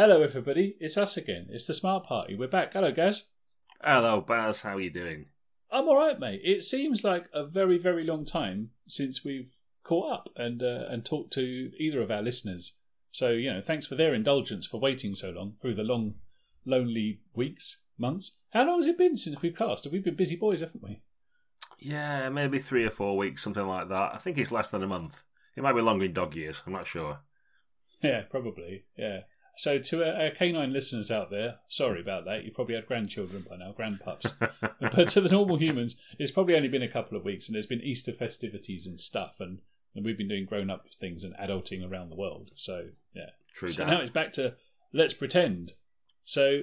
Hello, everybody. It's us again. It's the Smart Party. We're back. Hello, Gaz. Hello, Baz. How are you doing? I'm all right, mate. It seems like a very, very long time since we've caught up and uh, and talked to either of our listeners. So you know, thanks for their indulgence for waiting so long through the long, lonely weeks, months. How long has it been since we've cast? We've been busy boys, haven't we? Yeah, maybe three or four weeks, something like that. I think it's less than a month. It might be longer in dog years. I'm not sure. Yeah, probably. Yeah. So to our, canine listeners out there, sorry about that. You probably had grandchildren by now, grandpups. but to the normal humans, it's probably only been a couple of weeks, and there's been Easter festivities and stuff, and, and we've been doing grown-up things and adulting around the world. So yeah. True So that. now it's back to let's pretend. So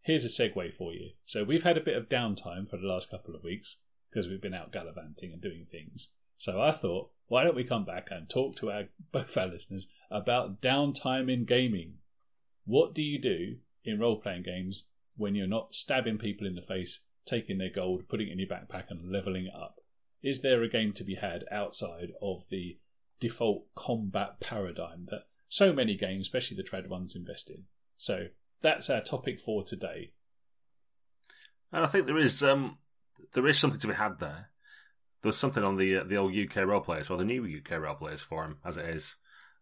here's a segue for you. So we've had a bit of downtime for the last couple of weeks because we've been out gallivanting and doing things. So I thought, why don't we come back and talk to our both our listeners about downtime in gaming? What do you do in role playing games when you're not stabbing people in the face, taking their gold, putting it in your backpack, and leveling it up? Is there a game to be had outside of the default combat paradigm that so many games, especially the trad ones, invest in? So that's our topic for today. And I think there is um, there is something to be had there. There's something on the uh, the old UK role players or the new UK role players forum as it is.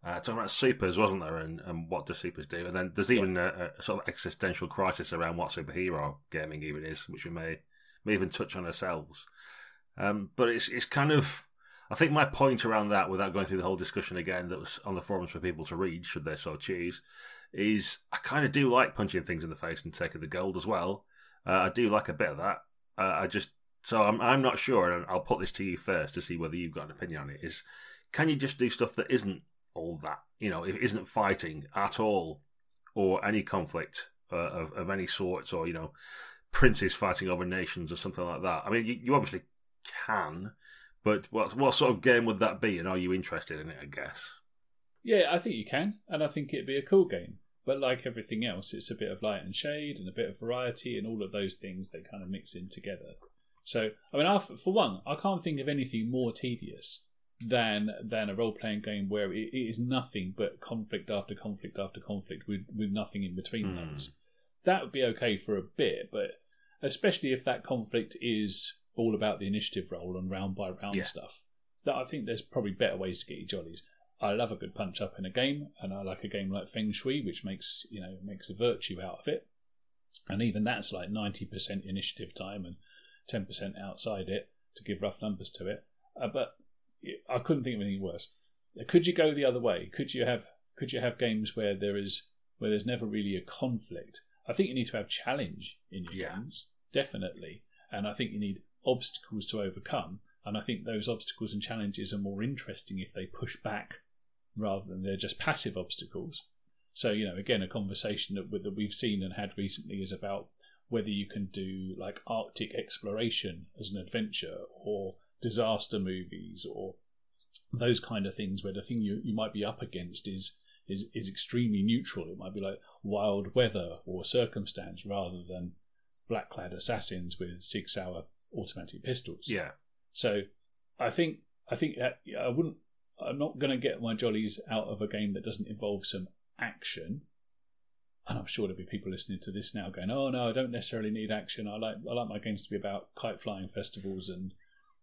Uh, talking about supers, wasn't there, and, and what do supers do? And then there's even a, a sort of existential crisis around what superhero gaming even is, which we may may even touch on ourselves. Um, but it's it's kind of I think my point around that, without going through the whole discussion again, that was on the forums for people to read, should they so choose, is I kind of do like punching things in the face and taking the gold as well. Uh, I do like a bit of that. Uh, I just so I'm I'm not sure, and I'll put this to you first to see whether you've got an opinion on it. Is can you just do stuff that isn't all that you know, it isn't fighting at all, or any conflict uh, of of any sorts, or you know, princes fighting over nations or something like that? I mean, you, you obviously can, but what what sort of game would that be, and are you interested in it? I guess. Yeah, I think you can, and I think it'd be a cool game. But like everything else, it's a bit of light and shade and a bit of variety, and all of those things they kind of mix in together. So, I mean, I, for one, I can't think of anything more tedious than than a role playing game where it, it is nothing but conflict after conflict after conflict with with nothing in between Hmm. those. That would be okay for a bit, but especially if that conflict is all about the initiative roll and round by round Yeah. stuff. That I think there's probably better ways to get your jollies. I love a good punch up in a game, and I like a game like Feng Shui, which makes you know makes a virtue out of it. And even that's like ninety percent initiative time and ten percent outside it to give rough numbers to it. Uh, but I couldn't think of anything worse. Could you go the other way? Could you have could you have games where there is where there's never really a conflict? I think you need to have challenge in your Yeah. games, definitely, and I think you need obstacles to overcome. And I think those obstacles and challenges are more interesting if they push back rather than they're just passive obstacles. So you know, again, a conversation that that we've seen and had recently is about whether you can do like Arctic exploration as an adventure or disaster movies or those kind of things where the thing you, you might be up against is is is extremely neutral. It might be like wild weather or circumstance rather than black clad assassins with six hour automatic pistols. Yeah. So I think I think that I wouldn't. I'm not going to get my jollies out of a game that doesn't involve some action. And I'm sure there'll be people listening to this now going, "Oh no, I don't necessarily need action. I like I like my games to be about kite flying festivals and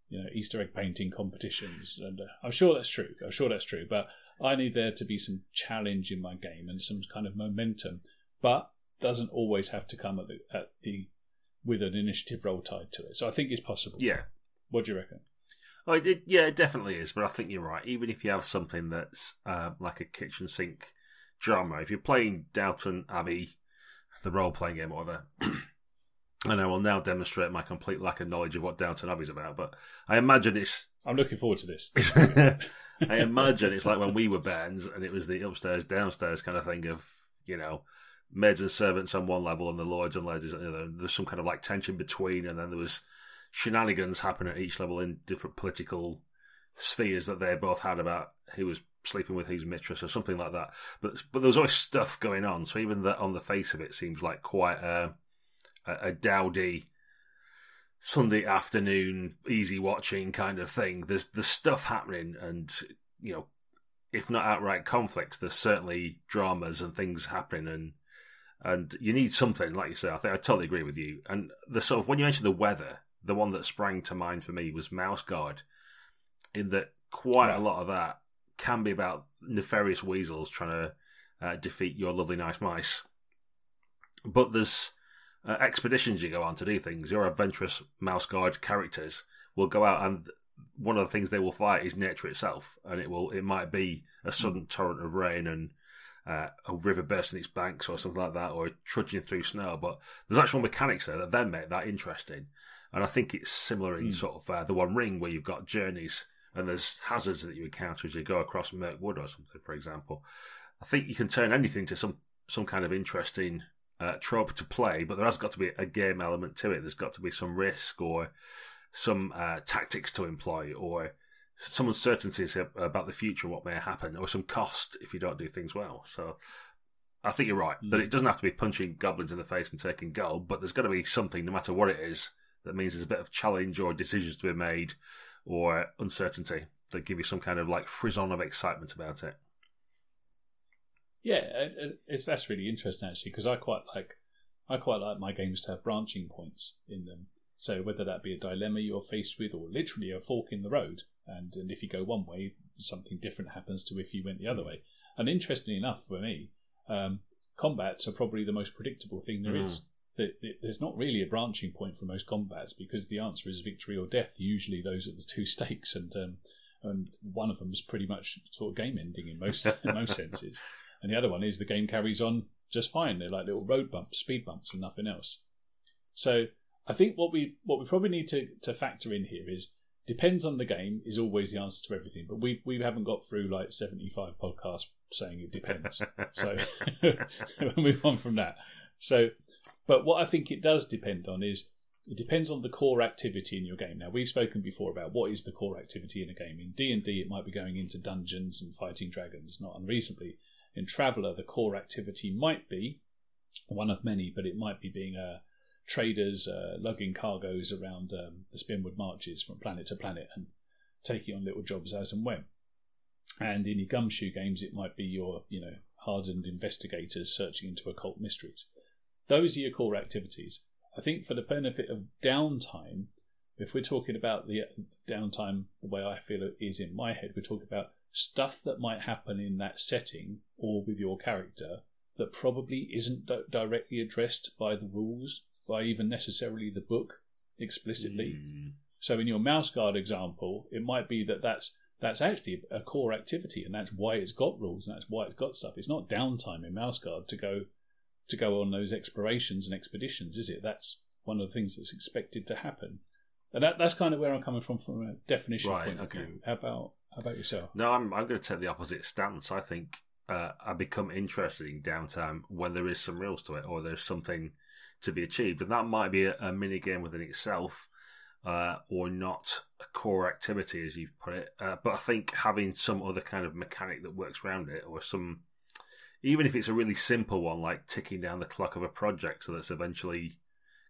you know Easter egg painting competitions." And uh, I'm sure that's true. I'm sure that's true. But I need there to be some challenge in my game and some kind of momentum. But doesn't always have to come at the, at the with an initiative roll tied to it. So I think it's possible. Yeah. What do you reckon? Oh, it, yeah, it definitely is. But I think you're right. Even if you have something that's uh, like a kitchen sink drama, if you're playing Downton Abbey, the role playing game, or whatever, and I will now demonstrate my complete lack of knowledge of what Downton Abbey's about. But I imagine it's. I'm looking forward to this. I imagine it's like when we were bands and it was the upstairs downstairs kind of thing of you know maids and servants on one level and the lords and ladies. You know, there's some kind of like tension between, and then there was shenanigans happening at each level in different political spheres that they both had about who was sleeping with whose mistress or something like that. But but there was always stuff going on. So even that on the face of it seems like quite a a, a dowdy Sunday afternoon easy watching kind of thing. There's there's stuff happening, and you know, if not outright conflicts, there's certainly dramas and things happening, and and you need something, like you say. I think I totally agree with you. And the sort of when you mentioned the weather, the one that sprang to mind for me was Mouse Guard, in that quite a lot of that can be about nefarious weasels trying to uh, defeat your lovely nice mice. But there's uh, expeditions you go on to do things. Your adventurous Mouse Guard characters will go out and one of the things they will fight is nature itself, and it will it might be a sudden torrent of rain and uh, a river bursting its banks or something like that, or trudging through snow. But there's actual mechanics there that then make that interesting, and I think it's similar in mm. sort of uh, the One Ring where you've got journeys and there's hazards that you encounter as you go across Mirkwood or something, for example. I think you can turn anything to some some kind of interesting uh, trope to play, but there has got to be a game element to it. There's got to be some risk or some uh, tactics to employ or some uncertainties about the future, what may happen, or some cost if you don't do things well. So I think you're right that it doesn't have to be punching goblins in the face and taking gold, but there's got to be something, no matter what it is, that means there's a bit of challenge or decisions to be made or uncertainty that give you some kind of like frisson of excitement about it. Yeah, it's that's really interesting actually because I quite like I quite like my games to have branching points in them. So whether that be a dilemma you're faced with or literally a fork in the road, and, and if you go one way, something different happens to if you went the other way. And interestingly enough, for me, um, combats are probably the most predictable thing there mm. is. There's not really a branching point for most combats because the answer is victory or death. Usually, those are the two stakes, and um, and one of them is pretty much sort of game ending in most in most senses, and the other one is the game carries on just fine. They're like little road bumps, speed bumps, and nothing else. So I think what we what we probably need to, to factor in here is depends on the game is always the answer to everything. But we we haven't got through like seventy five podcasts saying it depends. so we'll move on from that. So, but what I think it does depend on is it depends on the core activity in your game. Now we've spoken before about what is the core activity in a game. In D and D, it might be going into dungeons and fighting dragons, not unreasonably. In Traveller, the core activity might be one of many, but it might be being a traders uh, lugging cargoes around um, the Spinward marches from planet to planet and taking on little jobs as and when. And in your gumshoe games, it might be your, you know, hardened investigators searching into occult mysteries. Those are your core activities. I think for the benefit of downtime, if we're talking about the downtime the way I feel it is in my head, we're talking about stuff that might happen in that setting or with your character that probably isn't directly addressed by the rules by even necessarily the book explicitly. Mm. So in your mouse guard example, it might be that that's that's actually a core activity, and that's why it's got rules and that's why it's got stuff. It's not downtime in mouse guard to go to go on those explorations and expeditions, is it? That's one of the things that's expected to happen. And that, that's kind of where I'm coming from from a definition right, point okay. of view. How about how about yourself? No, I'm I'm going to take the opposite stance. I think uh, I become interested in downtime when there is some rules to it, or there's something to be achieved, and that might be a, a mini game within itself, uh, or not a core activity as you put it. Uh, but I think having some other kind of mechanic that works around it, or some, even if it's a really simple one like ticking down the clock of a project so that's eventually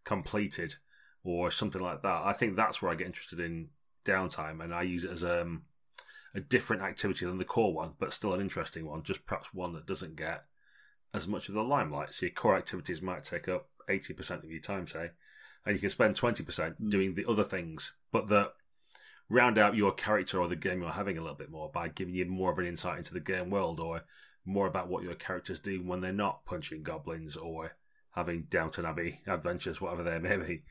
completed, or something like that. I think that's where I get interested in downtime, and I use it as um, a different activity than the core one, but still an interesting one. Just perhaps one that doesn't get as much of the limelight. So your core activities might take up 80% of your time, say, and you can spend 20% mm. doing the other things, but that round out your character or the game you're having a little bit more by giving you more of an insight into the game world or more about what your characters do when they're not punching goblins or having Downton Abbey adventures, whatever they may be.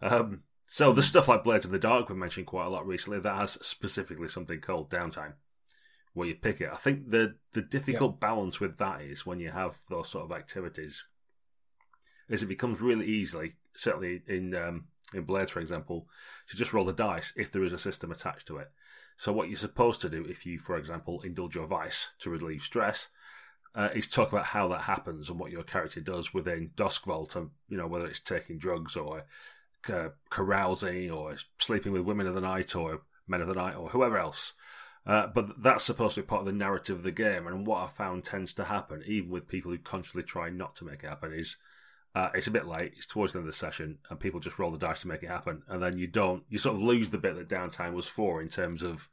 Um, so the stuff like Blades in the Dark we've mentioned quite a lot recently that has specifically something called downtime where you pick it. I think the the difficult yeah. balance with that is when you have those sort of activities is it becomes really easily, certainly in um, in Blades, for example, to just roll the dice if there is a system attached to it. So what you're supposed to do if you, for example, indulge your vice to relieve stress, uh, is talk about how that happens and what your character does within Doskvol, and you know whether it's taking drugs or uh, carousing or sleeping with women of the night or men of the night or whoever else. Uh, but that's supposed to be part of the narrative of the game, and what I found tends to happen, even with people who consciously try not to make it happen, is uh, it's a bit late. It's towards the end of the session, and people just roll the dice to make it happen, and then you don't. You sort of lose the bit that downtime was for in terms of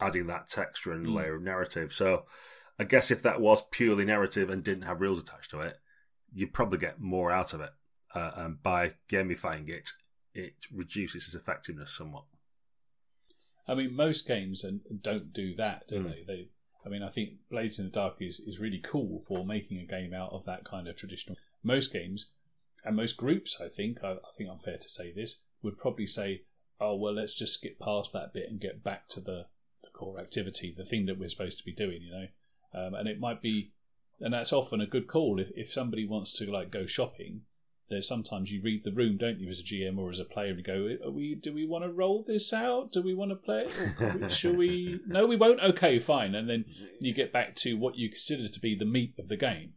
adding that texture and mm. layer of narrative. So, I guess if that was purely narrative and didn't have rules attached to it, you'd probably get more out of it. Uh, and by gamifying it, it reduces its effectiveness somewhat. I mean, most games don't do that, do Mm. they? They, I mean, I think Blades in the Dark is, is really cool for making a game out of that kind of traditional. Most games and most groups, I think, I, I think I'm fair to say this, would probably say, "Oh well, let's just skip past that bit and get back to the, the core activity, the thing that we're supposed to be doing," you know. Um, and it might be, and that's often a good call if if somebody wants to like go shopping. There's sometimes you read the room, don't you, as a GM or as a player, and go, "Are we? Do we want to roll this out? Do we want to play it? Or shall we? No, we won't. Okay, fine." And then you get back to what you consider to be the meat of the game.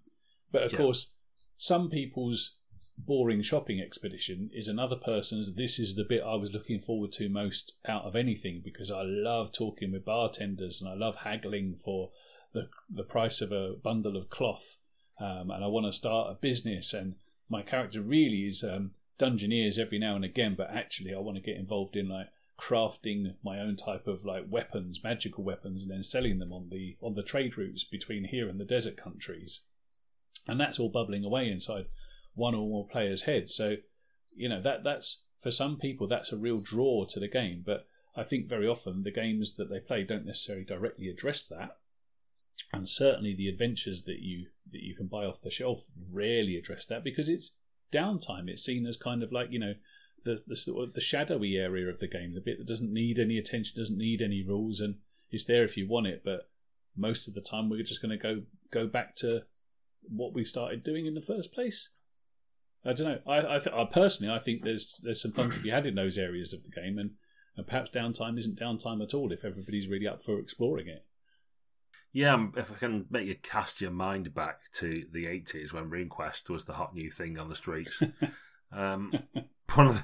But of Yeah. course, some people's boring shopping expedition is another person's. This is the bit I was looking forward to most out of anything because I love talking with bartenders and I love haggling for the the price of a bundle of cloth, um, and I want to start a business. And my character really is um, dungeoneers every now and again, but actually I want to get involved in like crafting my own type of like weapons, magical weapons, and then selling them on the on the trade routes between here and the desert countries. And that's all bubbling away inside one or more players' heads. So, you know, that that's for some people that's a real draw to the game. But I think very often the games that they play don't necessarily directly address that. And certainly the adventures that you that you can buy off the shelf rarely address that because it's downtime. It's seen as kind of like, you know, the the the shadowy area of the game, the bit that doesn't need any attention, doesn't need any rules, and it's there if you want it. But most of the time, we're just going to go go back to what we started doing in the first place. I don't know. I I, th- I personally, I think there's there's some fun to be had in those areas of the game, and, and perhaps downtime isn't downtime at all if everybody's really up for exploring it. Yeah, um, if I can make you cast your mind back to the 80s when RuneQuest was the hot new thing on the streets. um, one of the,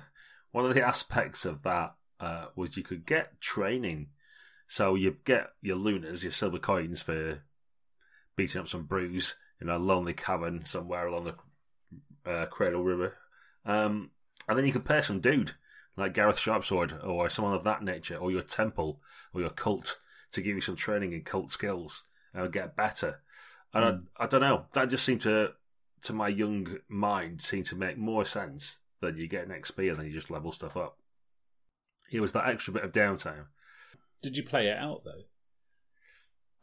one of the aspects of that uh, was you could get training. So you get your lunars, your silver coins for beating up some broos in a lonely cavern somewhere along the uh, Cradle River. Um, and then you could pay some dude like Gareth Sharpsword or someone of that nature, or your temple or your cult to give you some training in cult skills and get better. And I, I don't know, that just seemed to, to my young mind, seemed to make more sense than you get an XP and then you just level stuff up. It was that extra bit of downtime. Did you play it out though?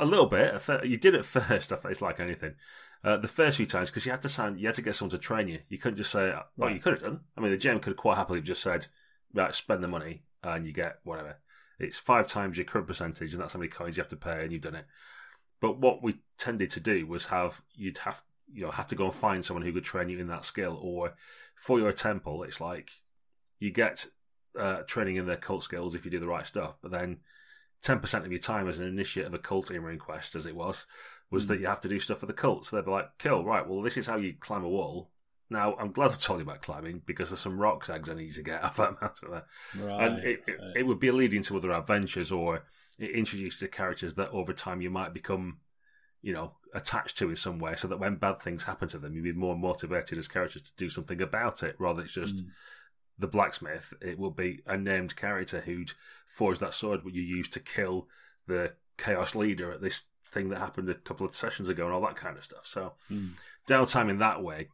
A little bit. You did at first. It's like anything. Uh, the first few times because you had to sign, you had to get someone to train you. You couldn't just say, "Oh, Right. you could have done." I mean, the GM could have quite happily have just said, "Right, spend the money and you get whatever." It's five times your current percentage, and that's how many coins you have to pay, and you've done it. But what we tended to do was have you'd have you know have to go and find someone who could train you in that skill, or for your temple, it's like you get uh, training in their cult skills if you do the right stuff, but then ten percent of your time as an initiate of a cult in RuneQuest, as it was, was Mm. that you have to do stuff for the cult. So they'd be like, "Cool, right? Well, this is how you climb a wall." Now, I'm glad I told you about climbing because there's some roc's eggs I need to get off of that mountain there. Right. And it, right. it would be leading to other adventures, or it introduces the characters that over time you might become, you know, attached to in some way, so that when bad things happen to them, you'd be more motivated as characters to do something about it, rather than it's just Mm. the blacksmith. It will be a named character who'd forged that sword you used to kill the chaos leader at this thing that happened a couple of sessions ago, and all that kind of stuff. So Mm. downtime in that way,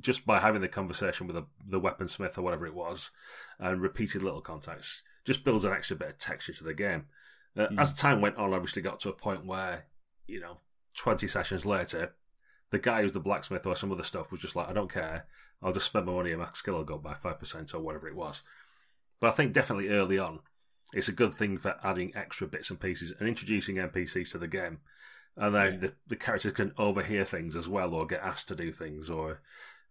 just by having the conversation with the, the weaponsmith or whatever it was, and repeated little contacts, just builds an extra bit of texture to the game. Uh, Mm. As time went on, obviously got to a point where, you know, 20 sessions later, the guy who's the blacksmith or some other stuff was just like, I don't care. I'll just spend my money and my skill will go by 5% or whatever it was. But I think definitely early on, it's a good thing for adding extra bits and pieces and introducing NPCs to the game. And then Yeah. the, the characters can overhear things as well, or get asked to do things, or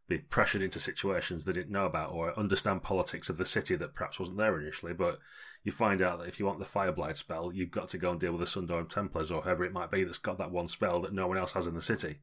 be pressured into situations they didn't know about, or understand politics of the city that perhaps wasn't there initially. But you find out that if you want the Fireblade spell, you've got to go and deal with the Sun Dome Templars, or whoever it might be that's got that one spell that no one else has in the city.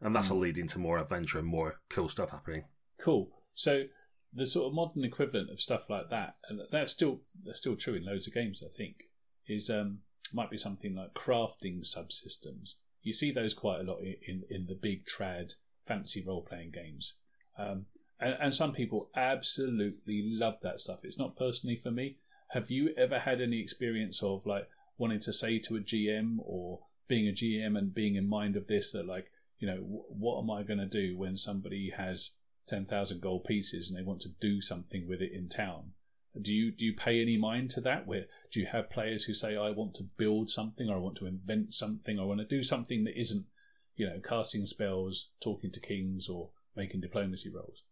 And that's a leading to more adventure and more cool stuff happening. Cool. So the sort of modern equivalent of stuff like that, and that's still that's still true in loads of games. I think is um, might be something like crafting subsystems. You see those quite a lot in in, in the big trad fantasy role playing games, um, and, and some people absolutely love that stuff. It's not personally for me. Have you ever had any experience of like wanting to say to a GM or being a GM and being in mind of this that like you know, what am I going to do when somebody has ten thousand gold pieces and they want to do something with it in town? Do you do you pay any mind to that? Where do you have players who say, "I want to build something, or I want to invent something, or I want to do something that isn't, you know, casting spells, talking to kings, or making diplomacy rolls"?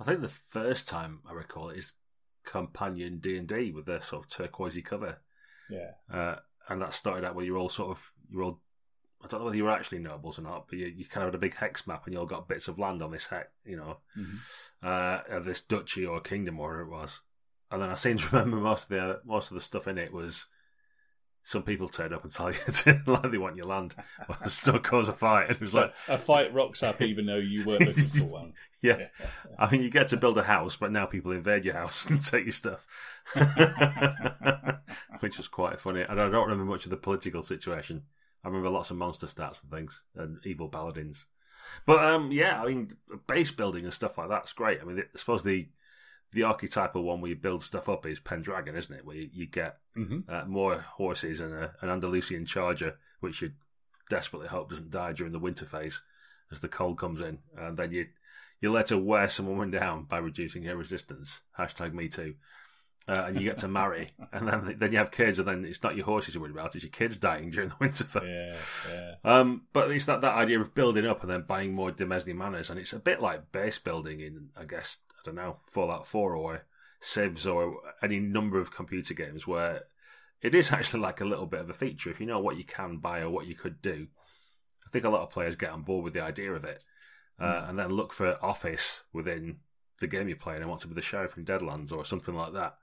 I think the first time I recall it is companion D and D with their sort of turquoisey cover. Yeah, uh, and that started out where you're all sort of you're all. I don't know whether you were actually nobles or not, but you, you kind of had a big hex map, and you all got bits of land on this hex, you know, mm-hmm. uh, of this duchy or kingdom, or whatever it was. And then I seem to remember most of the most of the stuff in it was some people turn up and tell you to, like they want your land, or still cause a fight. And it was so like a fight rocks up even though you weren't looking for one. yeah. yeah. I mean, you get to build a house, but now people invade your house and take your stuff, which was quite funny. And I don't remember much of the political situation. I remember lots of monster stats and things and evil paladins. But um, yeah, I mean, base building and stuff like that's great. I mean, I suppose the the archetypal one where you build stuff up is Pendragon, isn't it? Where you, you get mm-hmm. uh, more horses and a, an Andalusian charger, which you desperately hope doesn't die during the winter phase as the cold comes in, and then you you let her wear some woman down by reducing her resistance. Hashtag me too. Uh, and you get to marry, and then then you have kids, and then it's not your horses you're worried about; it's your kids dying during the winter phase. Yeah, yeah. Um, but it's that that idea of building up and then buying more Demesne manors, and it's a bit like base building in, I guess, I don't know, Fallout Four or Civs or any number of computer games where it is actually like a little bit of a feature. If you know what you can buy or what you could do, I think a lot of players get on board with the idea of it, uh, mm. and then look for office within the game you're playing and want to be the sheriff in Deadlands or something like that.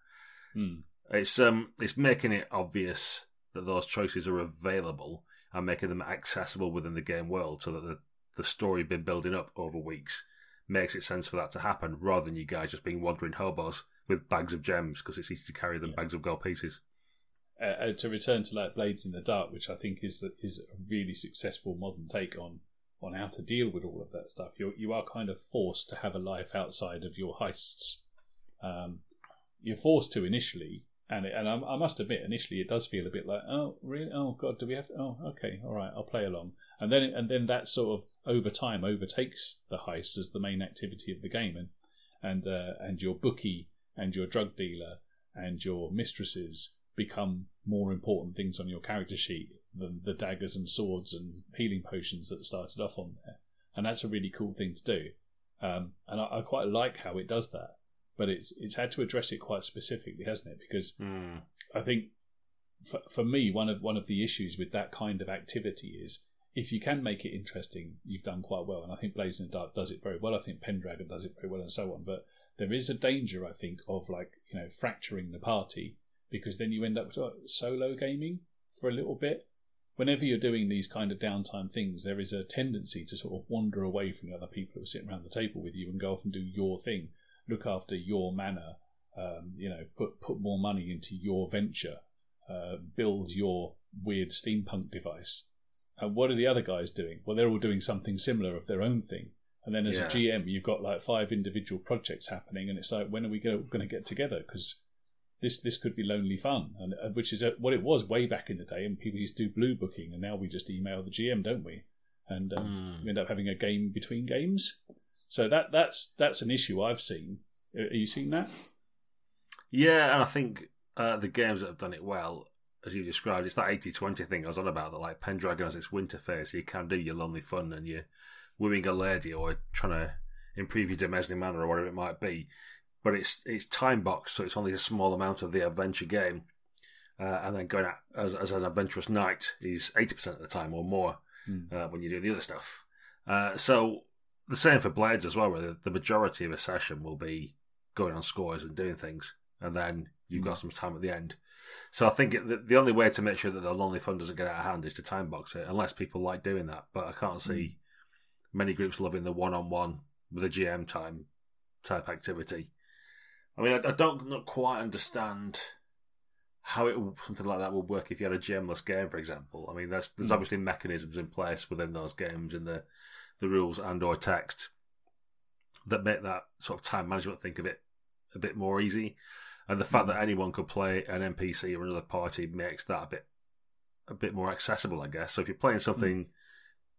Mm. It's um, it's making it obvious that those choices are available and making them accessible within the game world, so that the the story been building up over weeks makes it sense for that to happen, rather than you guys just being wandering hobos with bags of gems because it's easy to carry them yeah. bags of gold pieces. Uh, uh, to return to like Blades in the Dark, which I think is is a really successful modern take on on how to deal with all of that stuff. You you are kind of forced to have a life outside of your heists. Um, you're forced to initially, and it, and I, I, must admit, initially it does feel a bit like, oh really, oh god, do we have to? Oh okay, all right, I'll play along, and then and then that sort of over time overtakes the heist as the main activity of the game, and and uh, and your bookie and your drug dealer and your mistresses become more important things on your character sheet than the daggers and swords and healing potions that started off on there, and that's a really cool thing to do. Um, and I, I quite like how it does that but it's it's had to address it quite specifically, hasn't it? Because mm. I think for, for me, one of one of the issues with that kind of activity is if you can make it interesting, you've done quite well. And I think Blades in the Dark does it very well. I think Pendragon does it very well, and so on. But there is a danger, I think, of like you know fracturing the party because then you end up solo gaming for a little bit. Whenever you're doing these kind of downtime things, there is a tendency to sort of wander away from the other people who are sitting around the table with you and go off and do your thing look after your manor, um, you know, put put more money into your venture, uh, build your weird steampunk device. And what are the other guys doing? Well, they're all doing something similar of their own thing. And then as yeah. a GM, you've got like five individual projects happening, and it's like, when are we going to get together? Because this this could be lonely fun, and uh, which is what it was way back in the day. And people used to do blue booking, and now we just email the GM, don't we? And um, mm. we end up having a game between games. So that that's that's an issue I've seen. Are you seeing that? Yeah, and I think uh, the games that have done it well, as you described, it's that 80-20 thing I was on about. That like Pendragon has its winter phase, so you can do your lonely fun and you're wooing a lady or trying to improve your Demesne manor or whatever it might be. But it's it's time boxed, so it's only a small amount of the adventure game. Uh, and then going out as, as an adventurous knight is 80% of the time or more mm. uh, when you do the other stuff. Uh, so the same for Blades as well, where the majority of a session will be going on scores and doing things, and then you've got mm. some time at the end. So I think it, the, the, only way to make sure that the lonely fun doesn't get out of hand is to time box it, unless people like doing that. But I can't see mm. many groups loving the one-on-one with a GM time type activity. I mean, I, I don't not quite understand how it something like that would work if you had a GMless game, for example. I mean, there's there's mm. obviously mechanisms in place within those games in the the rules and or text that make that sort of time management think of it a bit more easy. And the fact that mm. anyone could play an NPC or another party makes that a bit a bit more accessible, I guess. So if you're playing something mm.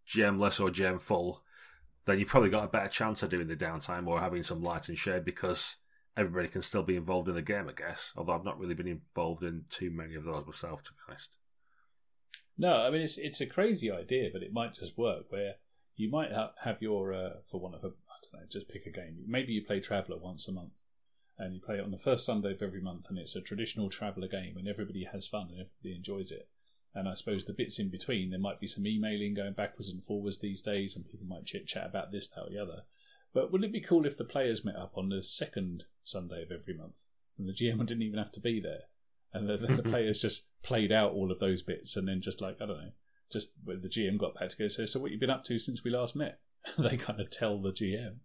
GM-less or GM-full, then you've probably got a better chance of doing the downtime or having some light and shade because everybody can still be involved in the game, I guess. Although I've not really been involved in too many of those myself, to be honest. No, I mean it's it's a crazy idea, but it might just work. Where you might ha- have your, uh, for one of a, I don't know, just pick a game. Maybe you play Traveller once a month, and you play it on the first Sunday of every month, and it's a traditional Traveller game, and everybody has fun and everybody enjoys it. And I suppose the bits in between, there might be some emailing going backwards and forwards these days, and people might chit chat about this, that, or the other. But wouldn't it be cool if the players met up on the second Sunday of every month, and the GM didn't even have to be there, and the, the players just played out all of those bits, and then just like I don't know, just the GM got back to go, so so what you been up to since we last met? they kind of tell the GM.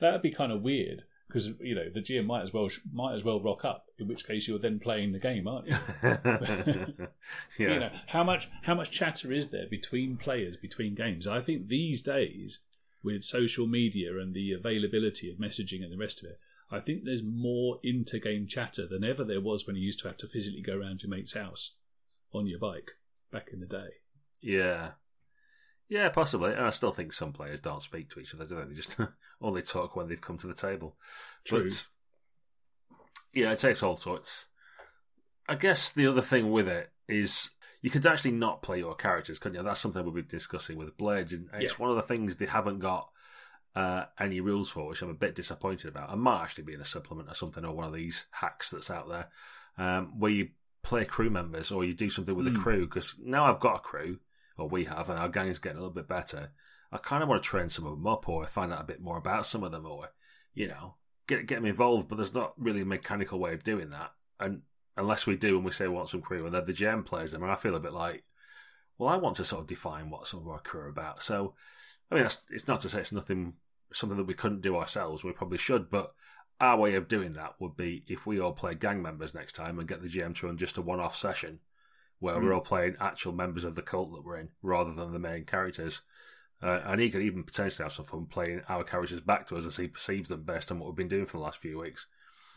That'd be kind of weird because you know the GM might as well might as well rock up. In which case, you're then playing the game, aren't you? yeah. You know how much how much chatter is there between players between games? I think these days, with social media and the availability of messaging and the rest of it, I think there's more inter-game chatter than ever there was when you used to have to physically go around your mate's house on your bike back in the day. Yeah. Yeah, possibly. And I still think some players don't speak to each other, do they? They just only talk when they've come to the table. True. But yeah, it takes all sorts. I guess the other thing with it is you could actually not play your characters, couldn't you? That's something we've been discussing with Blades. And it's Yeah. one of the things they haven't got uh, any rules for, which I'm a bit disappointed about. It might actually be in a supplement or something, or one of these hacks that's out there, um, where you play crew members or you do something with Mm. a crew. Because now I've got a crew, or we have, and our gang's getting a little bit better. I kind of want to train some of them up, or find out a bit more about some of them, or you know, get get them involved. But there's not really a mechanical way of doing that, and unless we do and we say we want some crew, and then the GM plays them, and I feel a bit like, well, I want to sort of define what some of our crew are about. So, I mean, it's not to say it's nothing something that we couldn't do ourselves. We probably should, but our way of doing that would be if we all play gang members next time and get the GM to run just a one-off session where Mm. we're all playing actual members of the cult that we're in rather than the main characters. Uh, and he could even potentially have some fun playing our characters back to us as he perceives them based on what we've been doing for the last few weeks.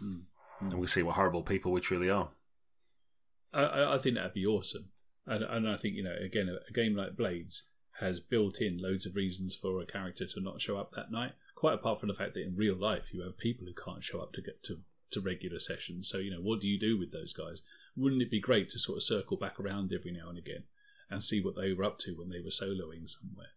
Mm. And we see what horrible people we truly are. I- I, think that'd be awesome, and, and I think you know again a, a game like Blades has built in loads of reasons for a character to not show up that night. Quite apart from the fact that in real life you have people who can't show up to get to to regular sessions. So you know what do you do with those guys? Wouldn't it be great to sort of circle back around every now and again and see what they were up to when they were soloing somewhere?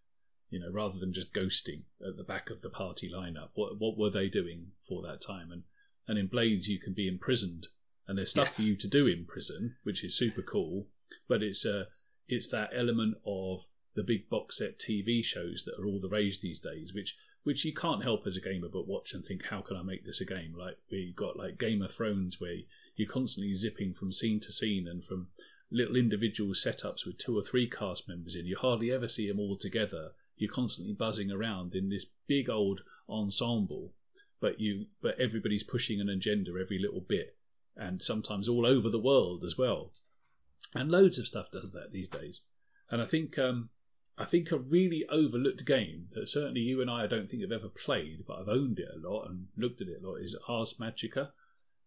You know, rather than just ghosting at the back of the party lineup, what what were they doing for that time? And and in Blades you can be imprisoned and there's stuff Yes. for you to do in prison, which is super cool. But it's uh, it's that element of the big box set TV shows that are all the rage these days, which which you can't help as a gamer but watch and think, how can I make this a game? Like we got like Game of Thrones, where you're constantly zipping from scene to scene and from little individual setups with two or three cast members in. You hardly ever see them all together. You're constantly buzzing around in this big old ensemble, but you but everybody's pushing an agenda every little bit and sometimes all over the world as well. And loads of stuff does that these days. And I think um, I think a really overlooked game that certainly you and I, I don't think have ever played, but I've owned it a lot and looked at it a lot is Ars Magica,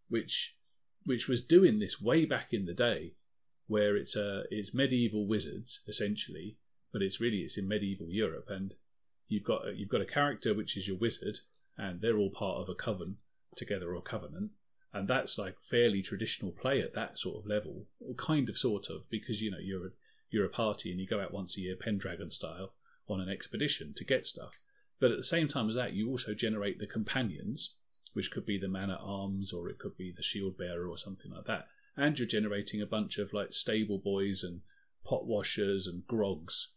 which which was doing this way back in the day, where it's uh, it's medieval wizards essentially, but it's really it's in medieval Europe, and you've got a, you've got a character which is your wizard, and they're all part of a coven together or covenant, and that's like fairly traditional play at that sort of level, or kind of sort of, because you know you're a, you're a party and you go out once a year, Pendragon style, on an expedition to get stuff. But at the same time as that, you also generate the companions, which could be the man at arms or it could be the shield bearer or something like that. And you're generating a bunch of like stable boys and pot washers and grogs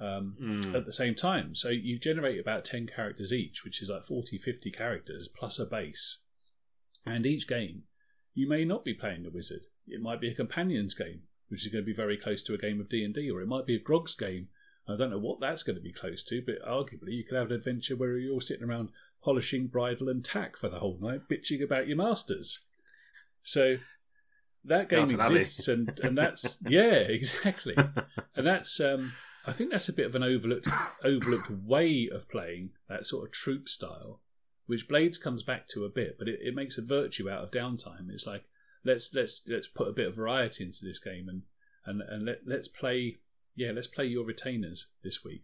um, Mm. at the same time. So you generate about 10 characters each, which is like 40, 50 characters plus a base. And each game, you may not be playing the wizard. It might be a companions game, which is going to be very close to a game of D&D, or it might be a Grogs game. I don't know what that's going to be close to, but arguably you could have an adventure where you're all sitting around polishing bridle and tack for the whole night, bitching about your masters. So that game Downton Abbey. exists, and, and that's yeah, exactly and that's um, I think that's a bit of an overlooked overlooked way of playing that sort of troop style, which Blades comes back to a bit, but it, it makes a virtue out of downtime. It's like let's let's let's put a bit of variety into this game and and and let let's play yeah let's play your retainers this week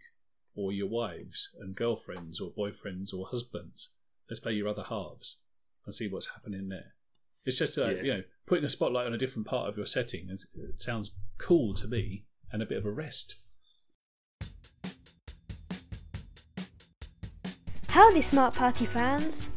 or your wives and girlfriends or boyfriends or husbands. Let's play your other halves and see what's happening there. It's just like, Yeah. you know putting a spotlight on a different part of your setting. It it sounds cool to me and a bit of a rest. Howdy, Smart Party fans!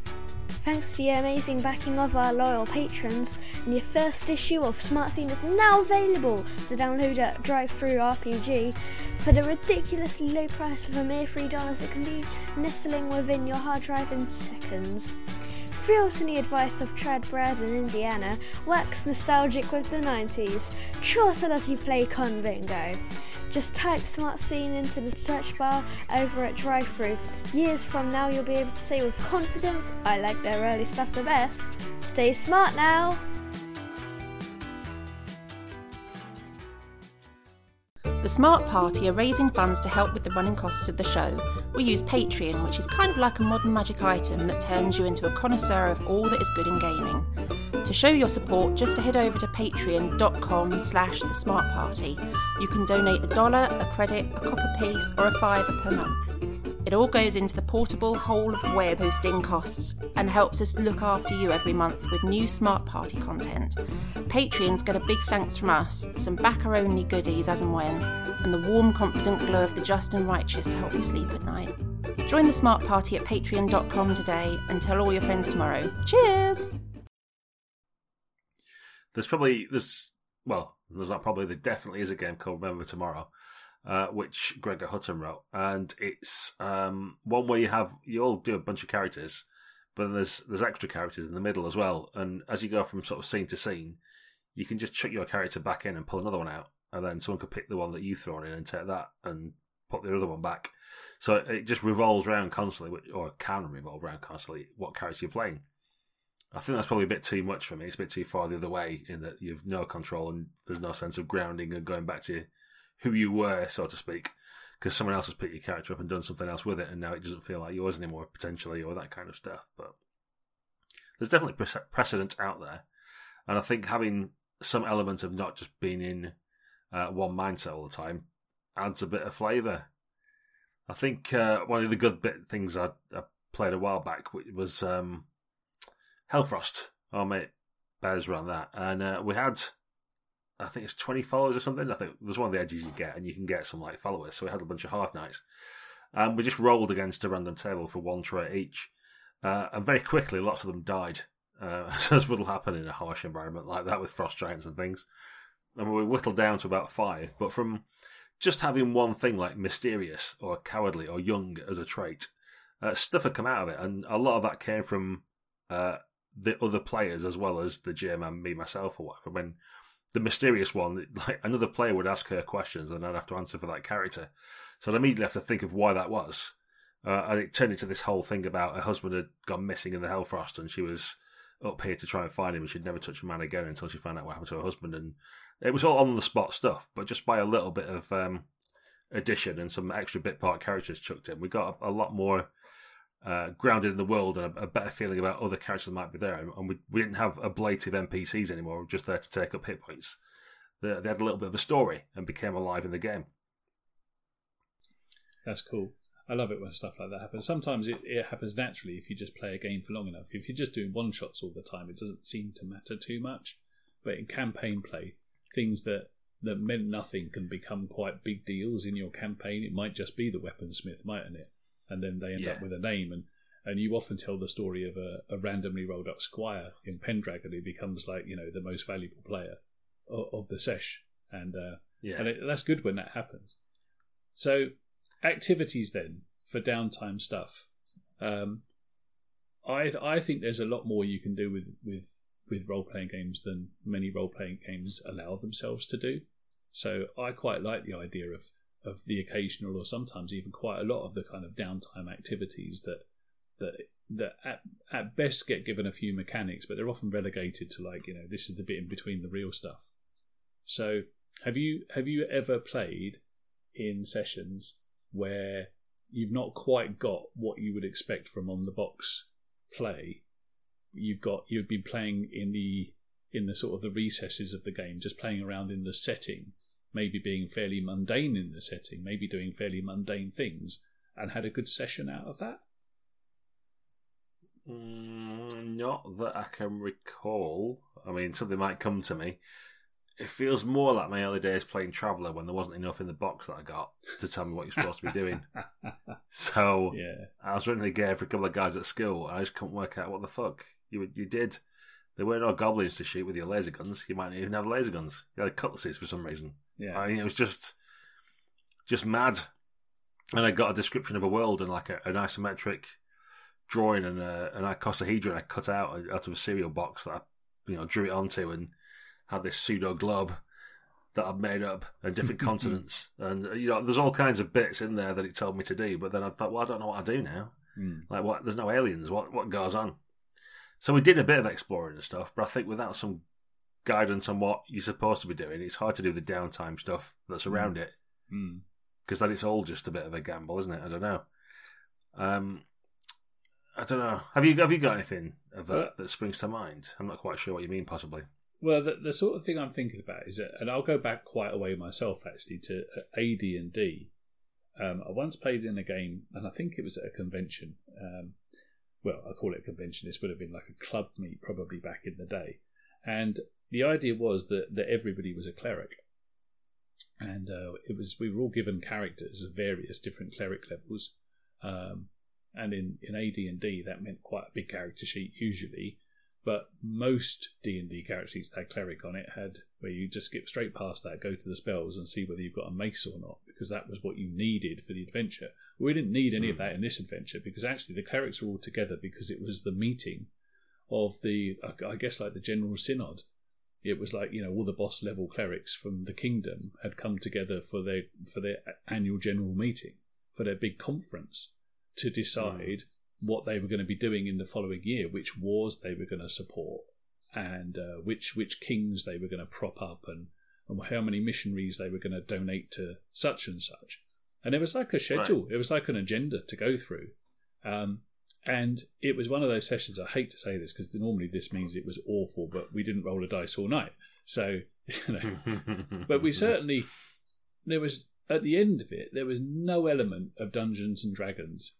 Thanks to the amazing backing of our loyal patrons, and your first issue of Smart Scene is now available to download at Drive-Thru RPG for the ridiculously low price of a mere $3 it can be nestling within your hard drive in seconds. Thrill to the advice of Trad Brad in Indiana, wax nostalgic with the 90s, chortle as you play Con Bingo. Just type Smart Scene into the search bar over at Drive Through. Years from now, you'll be able to say with confidence, I like their early stuff the best. Stay smart now! The Smart Party are raising funds to help with the running costs of the show. We use Patreon, which is kind of like a modern magic item that turns you into a connoisseur of all that is good in gaming. To show your support, just head over to patreon.com slash the smart party. You can donate a dollar, a credit, a copper piece, or a fiver per month. It all goes into the portable hole of web hosting costs and helps us look after you every month with new Smart Party content. Patreons get a big thanks from us, some backer only goodies as and when, and the warm, confident glow of the just and righteous to help you sleep at night. Join the Smart Party at patreon.com today and tell all your friends tomorrow. Cheers! There's probably there's well, there's not probably there definitely is a game called Remember Tomorrow, uh, which Gregor Hutton wrote, and it's um, one where you have you all do a bunch of characters, but then there's there's extra characters in the middle as well, and as you go from sort of scene to scene, you can just chuck your character back in and pull another one out, and then someone could pick the one that you've thrown in and take that and put the other one back. So it just revolves around constantly, or can revolve around constantly, what character you're playing. I think that's probably a bit too much for me. It's a bit too far the other way in that you've no control and there's no sense of grounding and going back to who you were, so to speak, because someone else has picked your character up and done something else with it, and now it doesn't feel like yours anymore, potentially, or that kind of stuff. But there's definitely pre- precedent out there, and I think having some element of not just being in uh, one mindset all the time adds a bit of flavour. I think uh, one of the good bit things I, I played a while back was um, Hellfrost. Our mate Bez ran that, and uh, we had, I think it's twenty followers or something. I think there's one of the edges you get, and you can get some like followers. So we had a bunch of Hearth Knights, and we just rolled against a random table for one trait each, uh, and very quickly lots of them died, uh, as will happen in a harsh environment like that with frost giants and things. And we whittled down to about five, but from just having one thing like mysterious or cowardly or young as a trait, uh, stuff had come out of it, and a lot of that came from uh, the other players as well as the GM and me myself or whatever. When the mysterious one, like another player would ask her questions, and I'd have to answer for that character. So I'd immediately have to think of why that was. Uh, and it turned into this whole thing about her husband had gone missing in the Hellfrost, and she was up here to try and find him, and she'd never touch a man again until she found out what happened to her husband. And it was all on the spot stuff, but just by a little bit of um, addition and some extra bit part characters chucked in, we got a, a lot more uh, grounded in the world and a, a, better feeling about other characters that might be there. And we, we didn't have ablative NPCs anymore, just there to take up hit points. They, they had a little bit of a story and became alive in the game. That's cool. I love it when stuff like that happens. Sometimes it, it happens naturally if you just play a game for long enough. If you're just doing one shots all the time, it doesn't seem to matter too much. But in campaign play, things that, that meant nothing can become quite big deals in your campaign. It might just be the weaponsmith, mightn't it? And then they end Yeah. up with a name. And, and you often tell the story of a, a randomly rolled up squire in Pendragon who becomes like, you know, the most valuable player of, of the sesh. And uh, Yeah. and it, that's good when that happens. So, activities then for downtime stuff. Um, I I think there's a lot more you can do with with with role playing games than many role playing games allow themselves to do. So I quite like the idea of of the occasional or sometimes even quite a lot of the kind of downtime activities that that that at, at best get given a few mechanics, but they're often relegated to like you know this is the bit in between the real stuff. So have you have you ever played in sessions where you've not quite got what you would expect from on the box play? You've got you've been playing in the in the sort of the recesses of the game, just playing around in the setting, maybe being fairly mundane in the setting, maybe doing fairly mundane things, and had a good session out of that? Mm, not that I can recall. I mean, something might come to me. It feels more like my early days playing Traveller when there wasn't enough in the box that I got to tell me what you're supposed to be doing. So yeah, I was running a game for a couple of guys at school, and I just couldn't work out what the fuck you you did. There were no goblins to shoot with your laser guns. You might not even have laser guns. You had cutlasses for some reason. Yeah. I mean, it was just just mad. And I got a description of a world and like a, an isometric drawing and a, an icosahedron I cut out out of a cereal box that I you know drew it onto and had this pseudo globe that I'd made up and different continents and uh, you know there's all kinds of bits in there that it told me to do. But then I thought, well, I don't know what I do now. Hmm. Like what? There's no aliens. What what goes on? So we did a bit of exploring and stuff, but I think without some guidance on what you're supposed to be doing, it's hard to do the downtime stuff that's around it Hmm. because then it's all just a bit of a gamble, isn't it? I don't know. Um, I don't know. Have you have you got anything of that Uh, that springs to mind? I'm not quite sure what you mean. Possibly. Well, the, the sort of thing I'm thinking about is that, and I'll go back quite a way myself actually to AD and D. Um, I once played in a game, and I think it was at a convention. Um, well, I call it a convention. This would have been like a club meet probably back in the day, and the idea was that that everybody was a cleric, and uh, it was we were all given characters of various different cleric levels, um, and in in AD and D that meant quite a big character sheet usually but most D and D characters that had cleric on it had where you just skip straight past that, go to the spells, and see whether you've got a mace or not, because that was what you needed for the adventure. We didn't need any of that in this adventure because actually the clerics were all together because it was the meeting of the, I guess, like the general synod. It was like you know all the boss level clerics from the kingdom had come together for their for their annual general meeting for their big conference to decide what they were going to be doing in the following year, which wars they were going to support, and uh, which which kings they were going to prop up, and, and how many missionaries they were going to donate to such and such. And it was like a schedule. It was like an agenda to go through. Um, and it was one of those sessions. I hate to say this because normally this means it was awful, but we didn't roll a dice all night. So, you know, but we certainly there was at the end of it there was no element of Dungeons and Dragons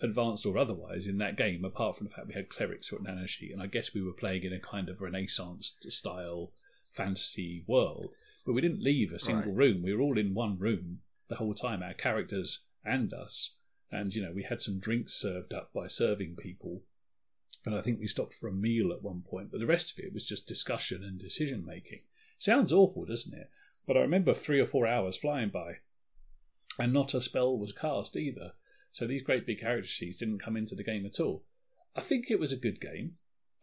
advanced or otherwise in that game apart from the fact we had clerics nano sheet and I guess we were playing in a kind of renaissance style fantasy world but we didn't leave a single Right. room we were all in one room the whole time our characters and us and you know we had some drinks served up by serving people and I think we stopped for a meal at one point but the rest of it was just discussion and decision making sounds awful doesn't it but I remember three or four hours flying by and not a spell was cast either. So these great big character sheets didn't come into the game at all. I think it was a good game.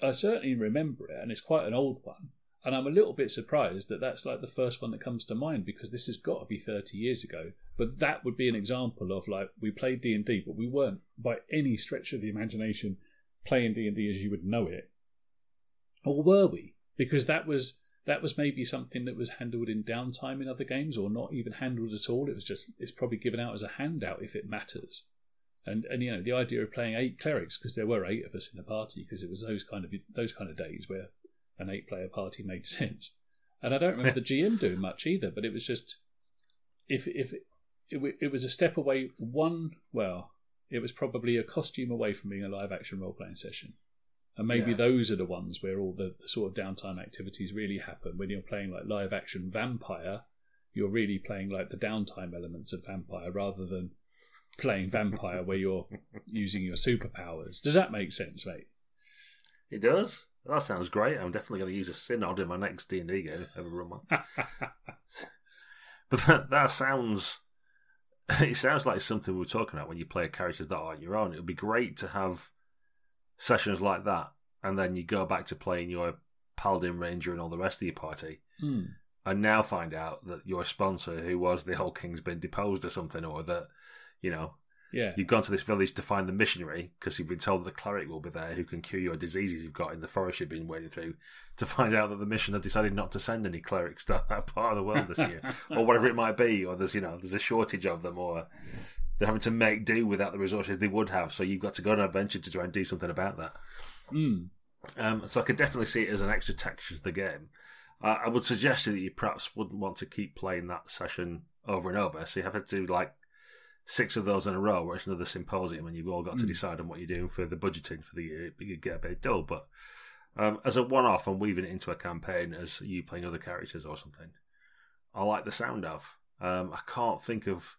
I certainly remember it, and it's quite an old one. And I'm a little bit surprised that that's like the first one that comes to mind because this has got to be 30 years ago. But that would be an example of like we played D and D, but we weren't by any stretch of the imagination playing D and D as you would know it, or were we? Because that was that was maybe something that was handled in downtime in other games or not even handled at all. It was just it's probably given out as a handout if it matters. And and you know the idea of playing eight clerics because there were eight of us in the party because it was those kind of those kind of days where an eight player party made sense. And I don't remember the GM doing much either, but it was just if if it, it, w- it was a step away one well it was probably a costume away from being a live action role playing session. And maybe Yeah. those are the ones where all the, the sort of downtime activities really happen. When you're playing like live action vampire, you're really playing like the downtime elements of vampire rather than playing vampire where you're using your superpowers. Does that make sense, mate? It does. That sounds great. I'm definitely going to use a synod in my next D and D game. Ever run one. But that, that sounds. It sounds like something we are talking about when you play characters that aren't your own. It would be great to have sessions like that, and then you go back to playing your paladin ranger and all the rest of your party, Hmm. and now find out that your sponsor, who was the whole king's been deposed or something, or that you know Yeah. You've gone to this village to find the missionary because you've been told the cleric will be there who can cure your diseases you've got in the forest you've been wading through. To find out that the mission have decided not to send any clerics to that part of the world this year, or whatever it might be, or there's you know there's a shortage of them, or they're having to make do without the resources they would have. So you've got to go on an adventure to try and do something about that. Hmm. Um, so I could definitely see it as an extra texture to the game. Uh, I would suggest that you perhaps wouldn't want to keep playing that session over and over. So you have to do like six of those in a row, where it's another symposium, and you've all got to Mm. decide on what you're doing for the budgeting for the year. You get a bit dull, but um, as a one-off and weaving it into a campaign as you playing other characters or something, I like the sound of. Um, I can't think of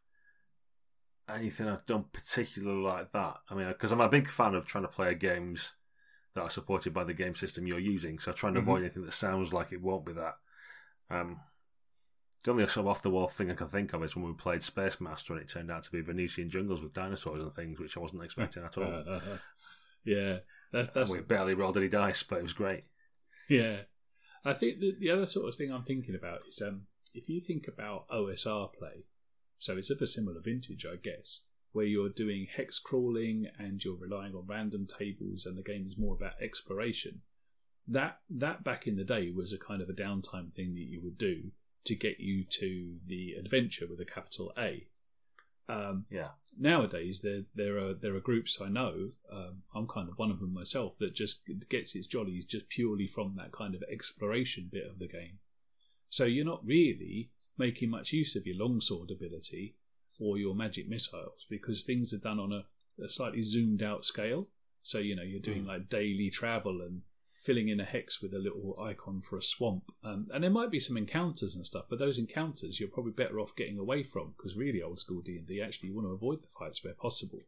anything I've done particularly like that. I mean, because I'm a big fan of trying to play games that are supported by the game system you're using, so I try and Mhm. avoid anything that sounds like it won't be that. Um, the only sort of off the wall thing I can think of is when we played Space Master and it turned out to be Venusian jungles with dinosaurs and things, which I wasn't expecting at all. Uh, uh, yeah, that's that's we barely rolled any dice, but it was great. Yeah, I think the, the other sort of thing I'm thinking about is um, if you think about OSR play, so it's of a similar vintage, I guess, where you're doing hex crawling and you're relying on random tables, and the game is more about exploration. That that back in the day was a kind of a downtime thing that you would do to get you to the adventure with a capital A. Um, Yeah. nowadays there there are there are groups I know. Um, I'm kind of one of them myself that just gets its jollies just purely from that kind of exploration bit of the game. So you're not really making much use of your longsword ability or your magic missiles because things are done on a, a slightly zoomed out scale. So you know you're doing Mm. like daily travel and filling in a hex with a little icon for a swamp. Um, and there might be some encounters and stuff, but those encounters you're probably better off getting away from because really old school D and D actually you want to avoid the fights where possible.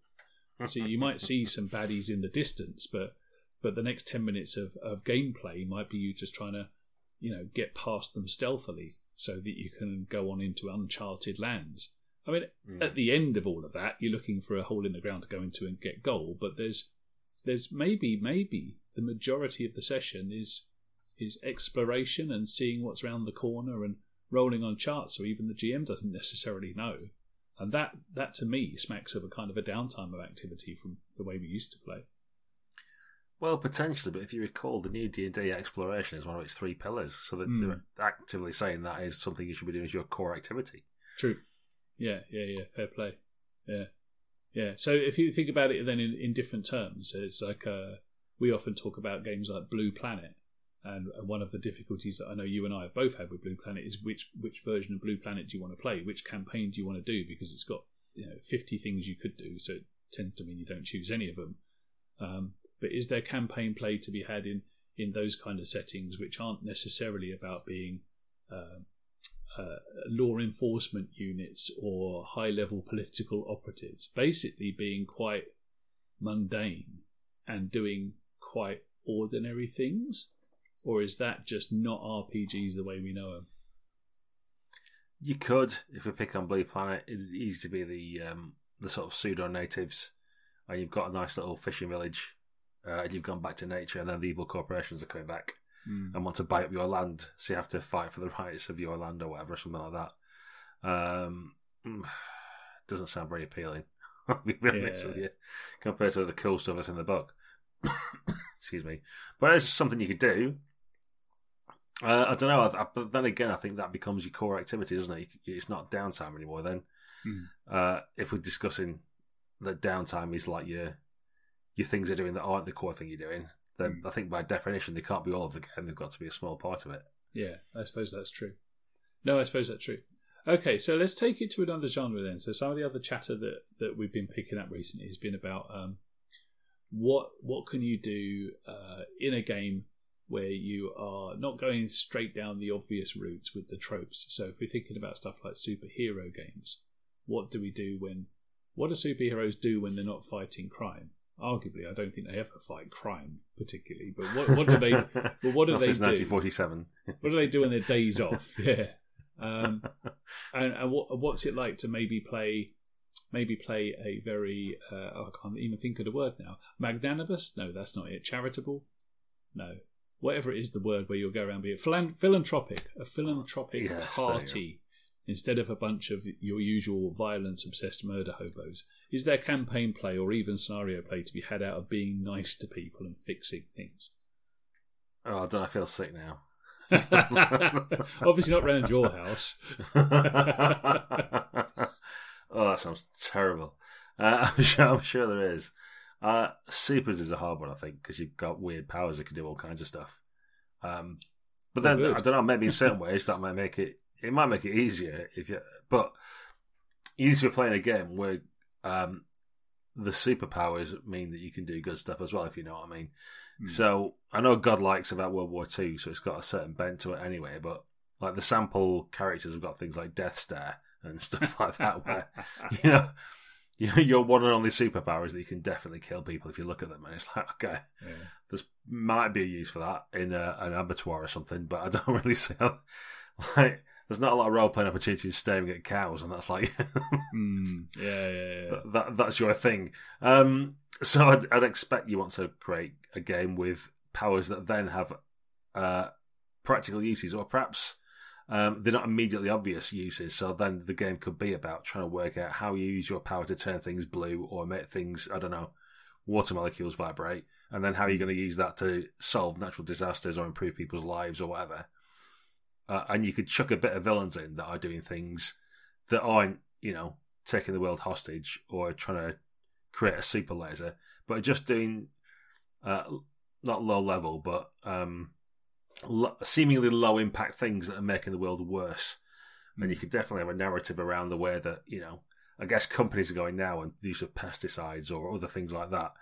so you might see some baddies in the distance, but but the next ten minutes of, of gameplay might be you just trying to you know get past them stealthily so that you can go on into uncharted lands. I mean, Mm. at the end of all of that, you're looking for a hole in the ground to go into and get gold. But there's there's maybe maybe the majority of the session is is exploration and seeing what's around the corner and rolling on charts, so even the GM doesn't necessarily know. And that that to me smacks of a kind of a downtime of activity from the way we used to play. Well, potentially, but if you recall, the new D and D exploration is one of its three pillars, so that Mm. they're actively saying that is something you should be doing as your core activity. True. Yeah, yeah, yeah. Fair play. Yeah, yeah. So if you think about it, then in, in different terms, it's like uh, we often talk about games like Blue Planet, and, one of the difficulties that I know you and I have both had with Blue Planet is which which version of Blue Planet do you want to play? Which campaign do you want to do? Because it's got you know fifty things you could do, so it tends to mean you don't choose any of them. Um, but is there campaign play to be had in in those kind of settings, which aren't necessarily about being um, uh, law enforcement units or high level political operatives, basically being quite mundane and doing quite ordinary things? Or is that just not RPGs the way we know them? You could, if we pick on Blue Planet, it'd easy to be the um, the sort of pseudo natives, and you've got a nice little fishing village, uh, and you've gone back to nature, and then the evil corporations are coming back and want to buy up your land, so you have to fight for the rights of your land or whatever, something like that. Um, mm, doesn't sound very appealing. I'll be honest Yeah. with you, compared to the cool stuff that's in the book. Excuse me, but it's something you could do. Uh, I don't know, I, I, but then again, I think that becomes your core activity, doesn't it? It's not downtime anymore. Then, Hmm. uh, if we're discussing that downtime is like your your things are doing that aren't the core thing you're doing, then Hmm. I think by definition they can't be all of the game. They've got to be a small part of it. Yeah, I suppose that's true. No, I suppose that's true. Okay, so let's take it to another genre then. So some of the other chatter that, that we've been picking up recently has been about um, what what can you do uh, in a game where you are not going straight down the obvious routes with the tropes. So if we're thinking about stuff like superhero games, what do we do when? What do superheroes do when they're not fighting crime? Arguably, I don't think they ever fight crime particularly. But what, what do they? Well, what do Not they since do? 1947. What do they do on their days off? Yeah. Um, and and what, what's it like to maybe play, maybe play a very uh, oh, I can't even think of the word now. Magnanimous? No, that's not it. Charitable? No. Whatever it is, the word where you'll go around being philan- philanthropic, a philanthropic Yes, party instead of a bunch of your usual violence obsessed murder hobos. Is there campaign play or even scenario play to be had out of being nice to people and fixing things? Oh, don't I feel sick now? Obviously, not round your house. oh, that sounds terrible. Uh, I'm sure. I'm sure there is. Uh, supers is a hard one, I think, because you've got weird powers that can do all kinds of stuff. Um, but then Oh, good. I don't know. Maybe in certain ways that might make it. It might make it easier if you. But you need to be playing a game where um, the superpowers mean that you can do good stuff as well, if you know what I mean. Hmm. So I know Godlike's about World War Two, so it's got a certain bent to it anyway. But like the sample characters have got things like Death Stare and stuff like that, where you know your one and only superpower is that you can definitely kill people if you look at them, and it's like okay, Yeah. there's might be a use for that in a, an abattoir or something, but I don't really see how, like there's not a lot of role playing opportunities staring at cows, and that's like Mm, yeah, yeah, yeah. that, that that's your thing. Um, so I'd, I'd expect you want to create a game with powers that then have uh, practical uses, or perhaps um, they're not immediately obvious uses. So then the game could be about trying to work out how you use your power to turn things blue or make things I don't know water molecules vibrate, and then how are you're going to use that to solve natural disasters or improve people's lives or whatever. Uh, and you could chuck a bit of villains in that are doing things that aren't, you know, taking the world hostage or trying to create a super laser, but just doing uh, not low level, but um, lo- seemingly low impact things that are making the world worse. And you could definitely have a narrative around the way that you know, I guess companies are going now and the use of pesticides or other things like that.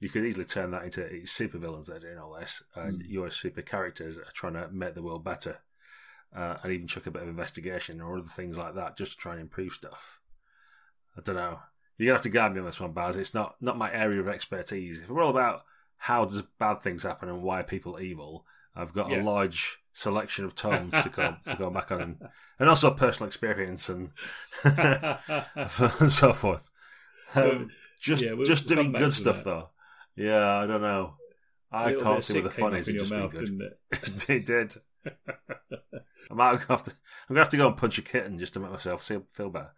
You could easily turn that into super villains that are doing all this, and Mm. your super characters are trying to make the world better, uh, and even chuck a bit of investigation or other things like that just to try and improve stuff. I don't know. You're gonna have to guide me on this one, Baz. It's not not my area of expertise. If we're all about how does bad things happen and why are people evil, I've got Yeah. a large selection of tomes to go to go back on, and, and also personal experience and and so forth. Um, just yeah, we'll- just we'll doing good stuff that. though. Yeah, I don't know. I can't see what the fun is. in just mouth, good. it? it did. I might have to. I'm gonna have to go and punch a kitten just to make myself feel, feel better.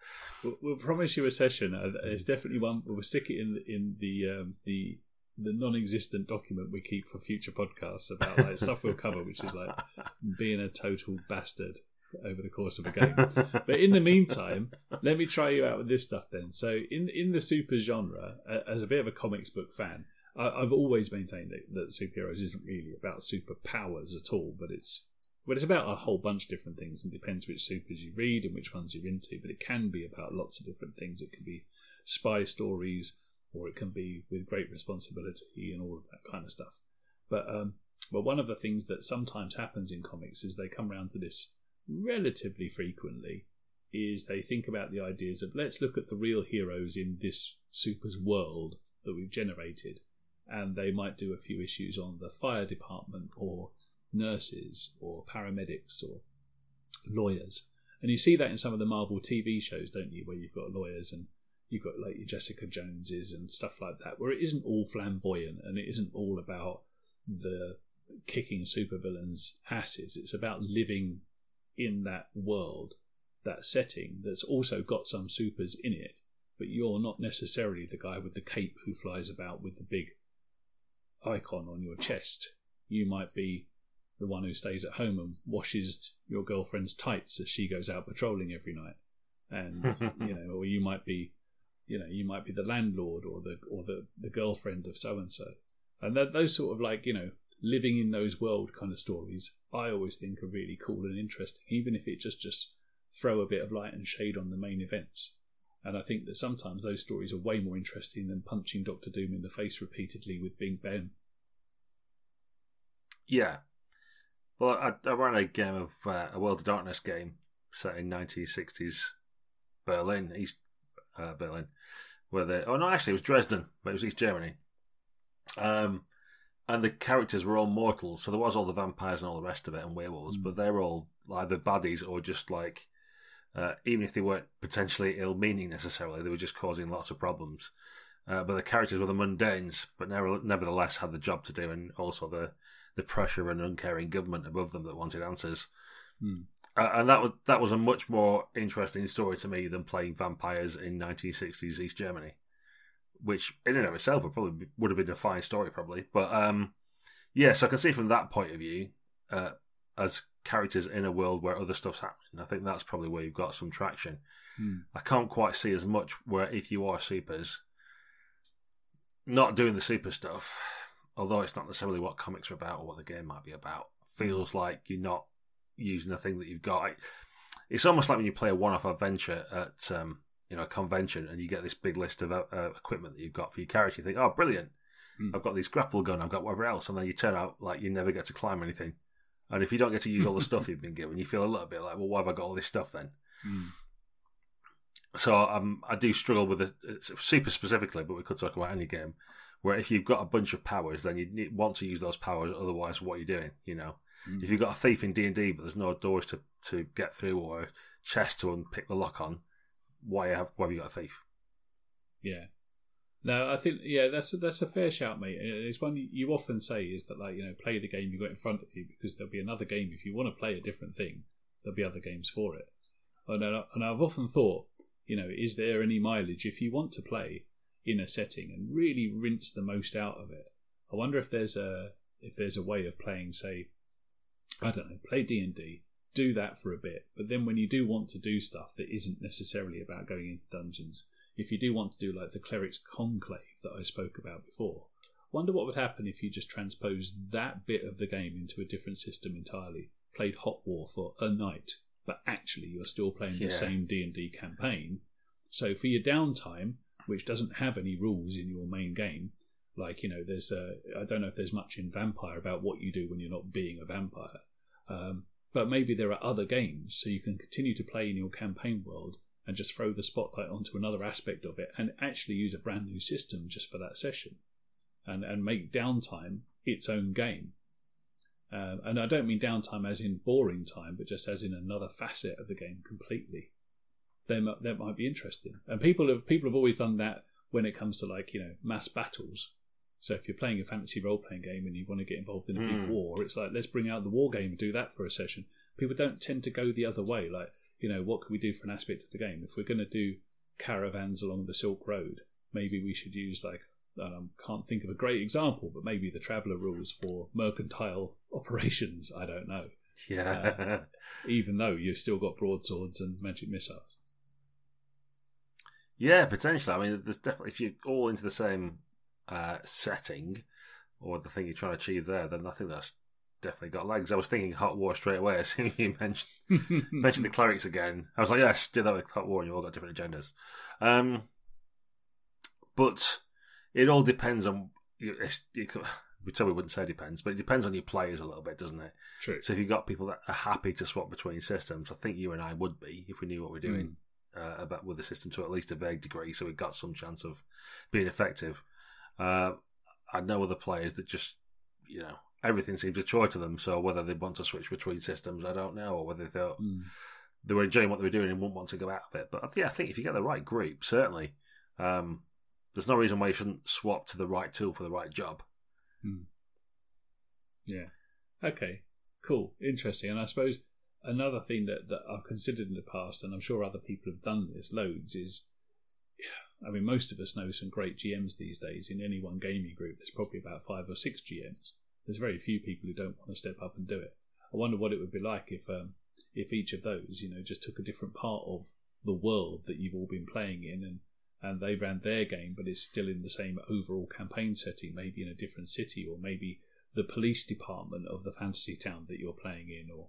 We'll, we'll promise you a session. Uh, It's definitely one. We'll stick it in in the um, the the non-existent document we keep for future podcasts about like stuff we'll cover, which is like being a total bastard over the course of a game. But in the meantime, let me try you out with this stuff then. So, in in the super genre, as a bit of a comics book fan, I, I've always maintained that, that superheroes isn't really about superpowers at all, but it's but it's about a whole bunch of different things, and depends which supers you read and which ones you're into. But it can be about lots of different things. It can be spy stories, or it can be with great responsibility and all of that kind of stuff. But um, but one of the things that sometimes happens in comics is they come around to this relatively frequently is they think about the ideas of let's look at the real heroes in this super's world that we've generated and they might do a few issues on the fire department or nurses or paramedics or lawyers and you see that in some of the marvel tv shows don't you where you've got lawyers and you've got like your jessica joneses and stuff like that where it isn't all flamboyant and it isn't all about the kicking supervillains asses it's about living in that world, that setting, that's also got some supers in it, but you're not necessarily the guy with the cape who flies about with the big icon on your chest. You might be the one who stays at home and washes your girlfriend's tights as she goes out patrolling every night. And you know, or you might be you know, you might be the landlord or the or the, the girlfriend of so and so. And that those sort of like, you know, living in those world kind of stories, I always think are really cool and interesting, even if it just just throw a bit of light and shade on the main events. And I think that sometimes those stories are way more interesting than punching Doctor Doom in the face repeatedly with Big Ben. Yeah. Well, I, I ran a game of uh, a World of Darkness game set in 1960s Berlin, East uh, Berlin, where they oh no, actually it was Dresden, but it was East Germany. Um, and the characters were all mortals, so there was all the vampires and all the rest of it and werewolves, Mm. but they were all either baddies or just like, uh, even if they weren't potentially ill-meaning necessarily, they were just causing lots of problems. Uh, but the characters were the mundanes, but never, nevertheless had the job to do, and also the the pressure and uncaring government above them that wanted answers. Hmm. Uh, and that was that was a much more interesting story to me than playing vampires in 1960s East Germany, which in and of itself would probably be, would have been a fine story, probably. But um, yeah, so I can see from that point of view, uh, as characters in a world where other stuff's happening, I think that's probably where you've got some traction. Hmm. I can't quite see as much where if you are supers, not doing the super stuff, although it's not necessarily what comics are about or what the game might be about, feels like you're not using the thing that you've got. It's almost like when you play a one-off adventure at um, you know a convention and you get this big list of uh, uh, equipment that you've got for your character. You think, oh, brilliant! Hmm. I've got this grapple gun, I've got whatever else, and then you turn out like you never get to climb anything. And if you don't get to use all the stuff you've been given, you feel a little bit like, well, why have I got all this stuff then? Mm. So um, I do struggle with it super specifically, but we could talk about any game where if you've got a bunch of powers, then you want to use those powers. Otherwise, what are you doing? You know, Mm. if you've got a thief in D and D, but there's no doors to, to get through or a chest to unpick the lock on, why have why have you got a thief? Yeah. No, I think yeah, that's a, that's a fair shout, mate. And It's one you often say is that like you know play the game you got in front of you because there'll be another game if you want to play a different thing. There'll be other games for it. And, and I've often thought, you know, is there any mileage if you want to play in a setting and really rinse the most out of it? I wonder if there's a if there's a way of playing, say, I don't know, play D and D, do that for a bit, but then when you do want to do stuff that isn't necessarily about going into dungeons, if you do want to do like the cleric's conclave that I spoke about before, wonder what would happen if you just transposed that bit of the game into a different system entirely. Played Hot War for a night, but actually you're still playing Yeah. the same D and D campaign. So for your downtime, which doesn't have any rules in your main game, like you know, there's uh, I don't know if there's much in Vampire about what you do when you're not being a vampire, um, but maybe there are other games so you can continue to play in your campaign world and just throw the spotlight onto another aspect of it and actually use a brand new system just for that session and, and make downtime its own game. Um, and I don't mean downtime as in boring time, but just as in another facet of the game completely. That that might be interesting. And people have people have always done that when it comes to like you know mass battles. So if you're playing a fantasy role playing game and you want to get involved in a big Mm. war, it's like let's bring out the war game and do that for a session. People don't tend to go the other way. Like you know, what can we do for an aspect of the game? If we're going to do caravans along the Silk Road, maybe we should use like I um, can't think of a great example, but maybe the traveller rules for mercantile operations. I don't know. Yeah, Even though you've still got broadswords and magic missiles. yeah, potentially. I mean, there's definitely if you're all into the same uh, setting or the thing you're trying to achieve there, then I think that's definitely got legs. I was thinking Hot War straight away as soon as you mentioned mentioned the clerics again. I was like, yes, do that with Hot War, and you all got different agendas. Um, but it all depends on. you- It's, you could, we probably wouldn't say depends, but it depends on your players a little bit, doesn't it? True. So if you've got people that are happy to swap between systems, I think you and I would be if we knew what we're doing uh, about with the system to at least a vague degree, so we've got some chance of being effective. Uh, I know other players that just, you know, everything seems a chore to them. So whether they want to switch between systems, I don't know, or whether they thought Mm. they were enjoying what they were doing and wouldn't want to go out of it. But yeah, I think if you get the right group, certainly, um, there's no reason why you shouldn't swap to the right tool for the right job. Yeah. Okay. Cool. Interesting. And I suppose another thing that, that I've considered in the past, and I'm sure other people have done this loads, is I mean, most of us know some great GMs these days. In any one gaming group, there's probably about five or six GMs. There's very few people who don't want to step up and do it. I wonder what it would be like if um, if each of those, you know, just took a different part of the world that you've all been playing in and and they ran their game, but it's still in the same overall campaign setting, maybe in a different city, or maybe the police department of the fantasy town that you're playing in, or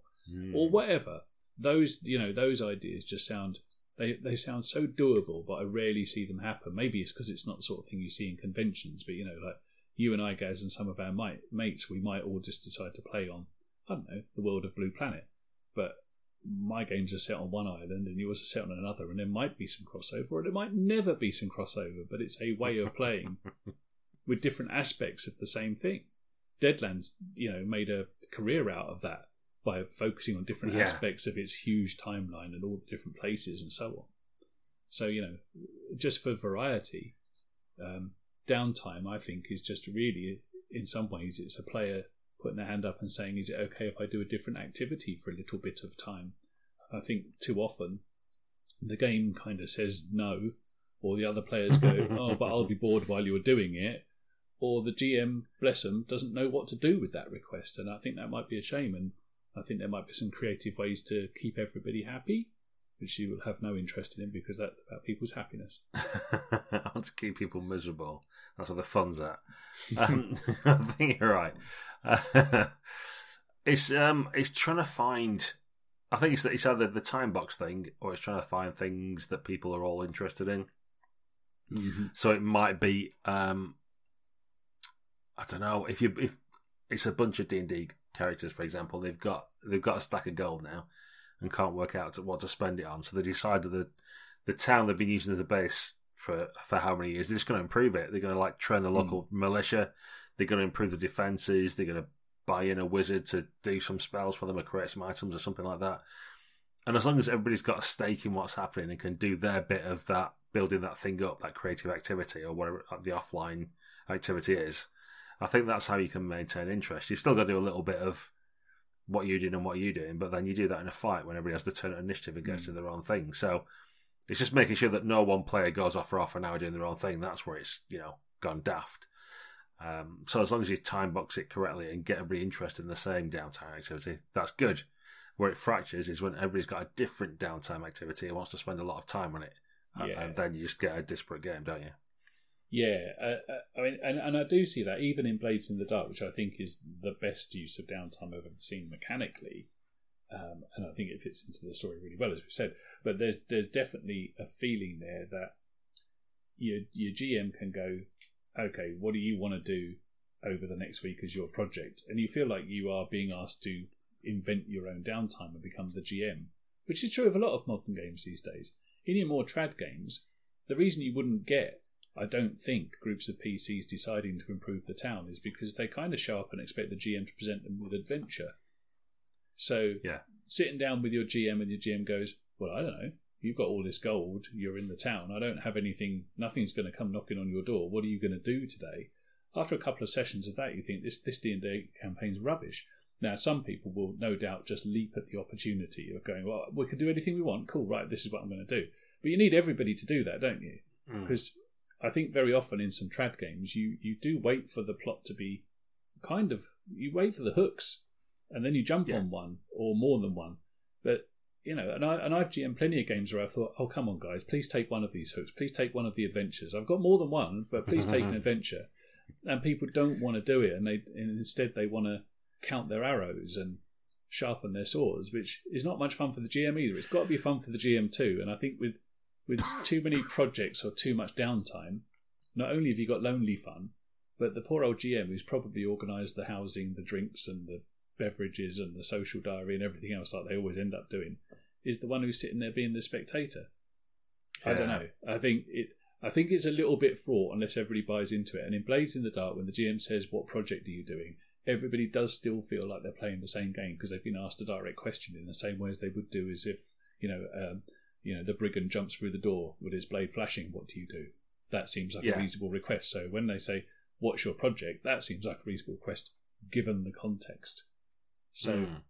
or whatever. Those you know those ideas just sound they they sound so doable, but I rarely see them happen. Maybe it's because it's not the sort of thing you see in conventions, but you know, like you and I, Gaz, and some of our mate, mates, we might all just decide to play on I don't know the world of Blue Planet, but my games are set on one island and yours are set on another, and there might be some crossover, or there might never be some crossover, but it's a way of playing with different aspects of the same thing. Deadlands, you know, made a career out of that by focusing on different Yeah. aspects of its huge timeline and all the different places and so on. So, you know, just for variety, um, downtime, I think, is just really, in some ways, it's a player putting their hand up and saying, Is it okay if I do a different activity for a little bit of time? I think too often the game kind of says no, or the other players go, Oh, but I'll be bored while you're doing it. Or the GM, bless them, doesn't know what to do with that request. And I think that might be a shame. And I think there might be some creative ways to keep everybody happy, which you will have no interest in because that's about people's happiness. I want to keep people miserable. That's where the fun's at. Um, I think you're right. Uh, it's um, it's trying to find I think it's, it's either the time box thing or it's trying to find things that people are all interested in. Mm-hmm. So it might be, um, I don't know, if you if it's a bunch of D and D characters, for example, they've got they've got a stack of gold now and can't work out what to spend it on. So they decide that the the town they've been using as a base for for how many years they're just going to improve it. They're going to like train the hmm. local militia. They're going to improve the defenses. They're going to buy in a wizard to do some spells for them or create some items or something like that. And as long as everybody's got a stake in what's happening and can do their bit of that, building that thing up, that creative activity or whatever the offline activity is, I think that's how you can maintain interest. You've still got to do a little bit of what you're doing and what you're doing, but then you do that in a fight when everybody has the turn of initiative and gets Mm. to their own thing. So it's just making sure that no one player goes off for off an hour doing their own thing. That's where it's you know gone daft. Um, so as long as you time box it correctly and get everybody interested in the same downtime activity, that's good. Where it fractures is when everybody's got a different downtime activity and wants to spend a lot of time on it, and, Yeah. and then you just get a disparate game, don't you? Yeah, uh, uh, I mean, and, and I do see that even in Blades in the Dark, which I think is the best use of downtime I've ever seen mechanically, um, and I think it fits into the story really well, as we said. But there's there's definitely a feeling there that your your GM can go, okay, what do you want to do over the next week as your project, and you feel like you are being asked to invent your own downtime and become the GM, which is true of a lot of modern games these days. In your more trad games, the reason you wouldn't get I don't think groups of PCs deciding to improve the town is because they kind of show up and expect the GM to present them with adventure. So, Yeah. sitting down with your GM and your GM goes, Well, I don't know. You've got all this gold. You're in the town. I don't have anything. Nothing's going to come knocking on your door. What are you going to do today? After a couple of sessions of that, you think this this D and D campaign's rubbish. Now, some people will no doubt just leap at the opportunity of going, "Well, we can do anything we want. Cool, right? This is what I'm going to do." But you need everybody to do that, don't you? Mm. because I think very often in some trad games you you do wait for the plot to be kind of you wait for the hooks and then you jump Yeah. on one or more than one. But you know, and I and I've GM plenty of games where I thought, oh come on guys, please take one of these hooks, please take one of the adventures. I've got more than one, but please take an adventure. And people don't want to do it, and they and instead they want to count their arrows and sharpen their swords, which is not much fun for the GM either. It's got to be fun for the GM too. And I think with with too many projects or too much downtime, not only have you got lonely fun, but the poor old GM who's probably organised the housing, the drinks, and the beverages, and the social diary, and everything else like they always end up doing, is the one who's sitting there being the spectator. I don't know. I think it. I think it's a little bit fraught unless everybody buys into it. And in Blades in the Dark, when the GM says, "What project are you doing?" everybody does still feel like they're playing the same game because they've been asked a direct question in the same way as they would do as if you know, um, you know, the brigand jumps through the door with his blade flashing. What do you do? That seems like Yeah. a reasonable request. So when they say, "What's your project?" that seems like a reasonable request given the context. So Mm.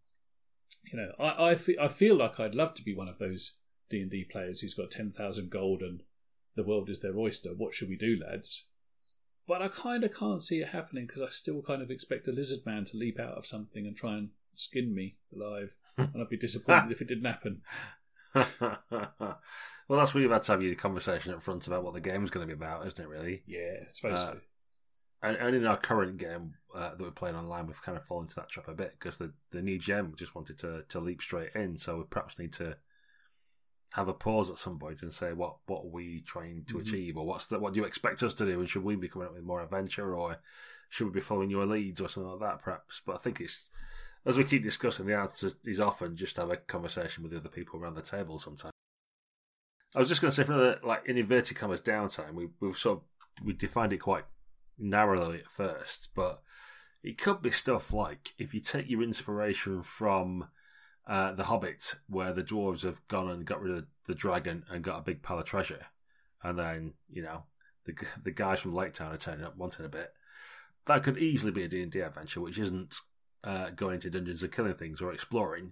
you know, I I, fe- I feel like I'd love to be one of those D and D players who's got ten thousand gold and the world is their oyster. What should we do, lads? But I kind of can't see it happening because I still kind of expect a lizard man to leap out of something and try and skin me alive, and I'd be disappointed if it didn't happen. well, that's where you've had to have your conversation up front about what the game's going to be about, isn't it? Really, Yeah, I suppose Uh, so. and, and in our current game uh, that we're playing online, we've kind of fallen into that trap a bit because the the new GM just wanted to to leap straight in. So we perhaps need to have a pause at some point and say what what are we trying to Mhm. achieve, or what's the, what do you expect us to do, and should we be coming up with more adventure, or should we be following your leads, or something like that, perhaps? But I think it's as we keep discussing, the answer is often just have a conversation with the other people around the table. Sometimes. I was just going to say, for the like in inverted commas downtime, we we've sort of we defined it quite narrowly at first, but it could be stuff like if you take your inspiration from uh, The Hobbit, where the dwarves have gone and got rid of the dragon and got a big pile of treasure, and then you know the the guys from Lake Town are turning up wanting a bit. That could easily be a D and D adventure, which isn't uh, going into dungeons and killing things or exploring.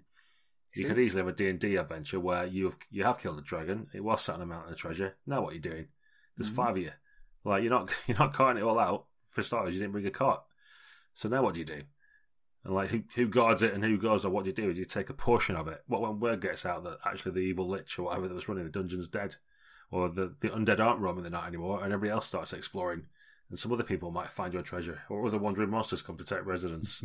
You could easily have a D and D adventure where you have you have killed a dragon. It was sat on a mountain of treasure. Now what are you doing? There's Mhm. five of you. Like you're not you're not carting it all out. For starters, you didn't bring a cart. So now what do you do? And like who who guards it and who goes or what do you do? Do you take a portion of it? What when word gets out that actually the evil lich or whatever that was running the dungeon's dead, or the the undead aren't roaming the night anymore, and everybody else starts exploring and some other people might find your treasure, or other wandering monsters come to take residence.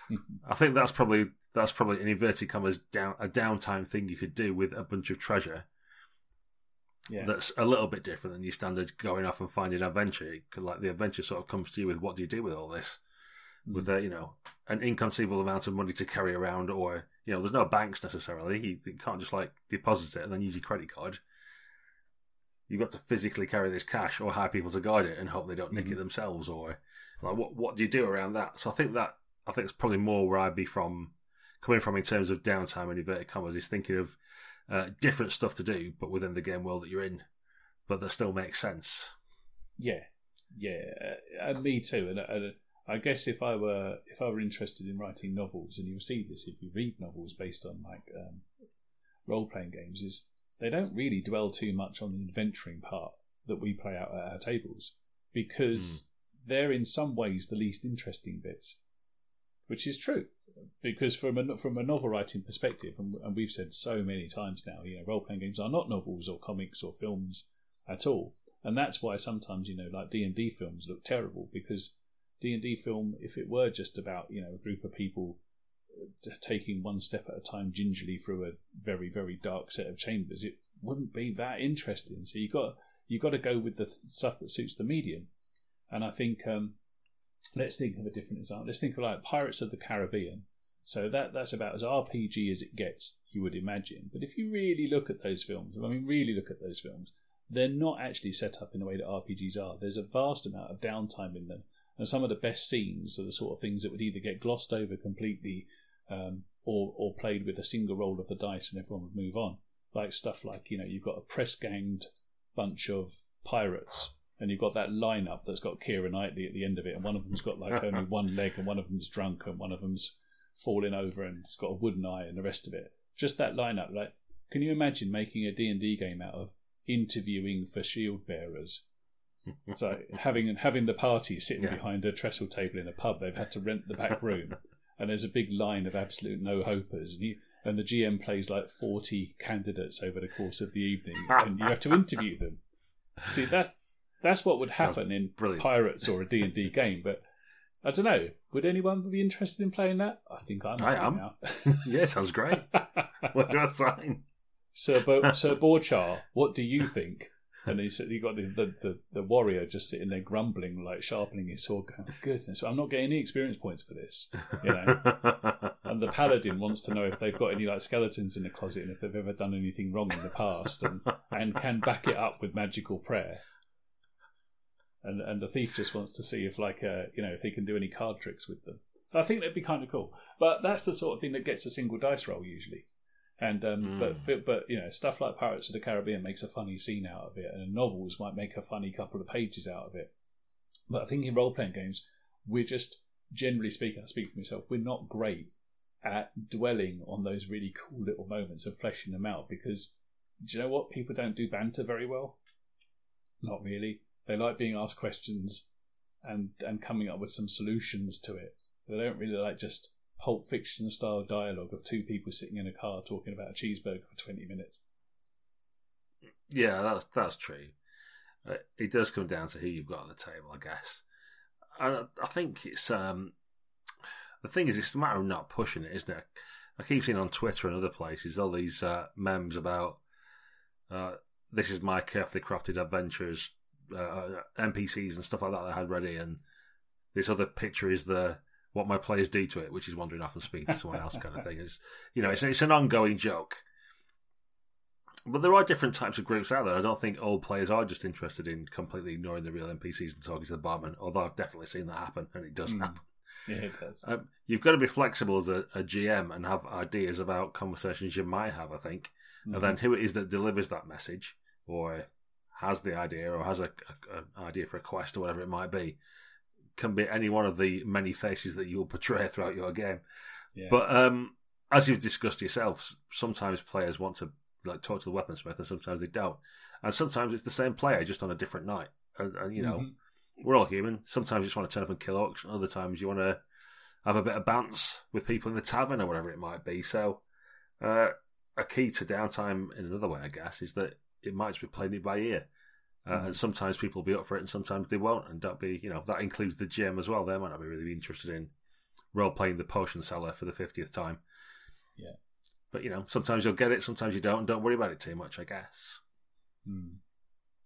I think that's probably that's probably an inverted commas down a downtime thing you could do with a bunch of treasure. Yeah. That's a little bit different than your standard going off and finding adventure. Like the adventure sort of comes to you with what do you do with all this, hmm. with a you know an inconceivable amount of money to carry around, or you know there's no banks necessarily. You, you can't just like deposit it and then use your credit card. You've got to physically carry this cash or hire people to guide it and hope they don't nick Mhm. it themselves, or like what what do you do around that? So I think that I think it's probably more where I'd be from coming from in terms of downtime and inverted commas is thinking of uh, different stuff to do, but within the game world that you're in, but that still makes sense. Yeah, yeah, uh, and me too. And, and I guess if I were if I were interested in writing novels, and you'll see this if you read novels based on like um, role playing games, is they don't really dwell too much on the adventuring part that we play out at our tables because hmm. they're in some ways the least interesting bits, which is true. Because from a from a novel writing perspective, and, and we've said so many times now, you know, role playing games are not novels or comics or films at all and that's why sometimes you know like d&d films look terrible because d&d film if it were just about you know a group of people taking one step at a time gingerly through a very very dark set of chambers it wouldn't be that interesting. So you got you got to go with the stuff that suits the medium. And i think um let's think of a different example. Let's think of like pirates of the caribbean. So that that's about as rpg as it gets you would imagine. But if you really look at those films i mean really look at those films they're not actually set up in the way that RPGs are. There's a vast amount of downtime in them, and some of the best scenes are the sort of things that would either get glossed over completely, um, or or played with a single roll of the dice and everyone would move on. Like stuff like you know you've got a press ganged bunch of pirates, and you've got that lineup that's got Keira Knightley at the end of it, and one of them's got like only one leg, and one of them's drunk, and one of them's falling over and it's got a wooden eye, and the rest of it. Just that lineup, like. Can you imagine making a D&D game out of interviewing for shield bearers. So having having the party sitting Yeah. behind a trestle table in a pub, they've had to rent the back room, and there's a big line of absolute no hopers, and you and the GM plays like forty candidates over the course of the evening, and you have to interview them. See that's that's what would happen in brilliant. Pirates or a D and D game, but. I don't know. Would anyone be interested in playing that? I think I might I am. now. yeah, sounds great. what do I sign? Sir, Bo- Sir Borchar, what do you think? And he said, you got the, the, the, the warrior just sitting there grumbling, like sharpening his sword. Going, Goodness, I'm not getting any experience points for this, you know. and the paladin wants to know if they've got any like skeletons in the closet and if they've ever done anything wrong in the past, and and can back it up with magical prayer. And and the thief just wants to see if like uh, you know if he can do any card tricks with them. I think that'd be kind of cool. But that's the sort of thing that gets a single dice roll usually. And um, Mm. but fi- but you know stuff like Pirates of the Caribbean makes a funny scene out of it, and novels might make a funny couple of pages out of it. But I think in role playing games, we're just generally speaking, I speak for myself, we're not great at dwelling on those really cool little moments and fleshing them out because do you know what? People don't do banter very well. Not really. They like being asked questions and and coming up with some solutions to it. They don't really like just Pulp Fiction style dialogue of two people sitting in a car talking about a cheeseburger for twenty minutes. Yeah, that's that's true. Uh, it does come down to who you've got on the table, I guess. I, I think it's um, the thing is, it's a matter of not pushing it, isn't it? I keep seeing on Twitter and other places all these uh, memes about uh, this is my carefully crafted adventures, uh, NPCs and stuff like that I had ready, and this other picture is the what my players do to it, which is wandering off and speaking to someone else, kind of thing. It's you know, it's it's an ongoing joke. But there are different types of groups out there. I don't think all players are just interested in completely ignoring the real NPCs and talking to the barman. Although I've definitely seen that happen, and it does Mm. happen. Yeah, it does. Um, you've got to be flexible as a, a GM and have ideas about conversations you might have. I think, Mhm. and then who it is that delivers that message or has the idea or has a, a, an idea for a quest or whatever it might be can be any one of the many faces that you will portray throughout your game. yeah. But um, as you've discussed yourselves, sometimes players want to like talk to the weaponsmith, and sometimes they don't. And sometimes it's the same player just on a different night. And, and you know, Mhm. we're all human. Sometimes you just want to turn up and kill orcs. and Other times you want to have a bit of bants with people in the tavern or whatever it might be. So, uh, a key to downtime in another way, I guess, is that it might just be playing it by ear. Uh, And sometimes people will be up for it, and sometimes they won't. And don't be, you know, that includes the GM as well. They might not be really interested in role playing the potion seller for the fiftieth time. Yeah. But you know, sometimes you'll get it, sometimes you don't. And don't worry about it too much, I guess. Hmm.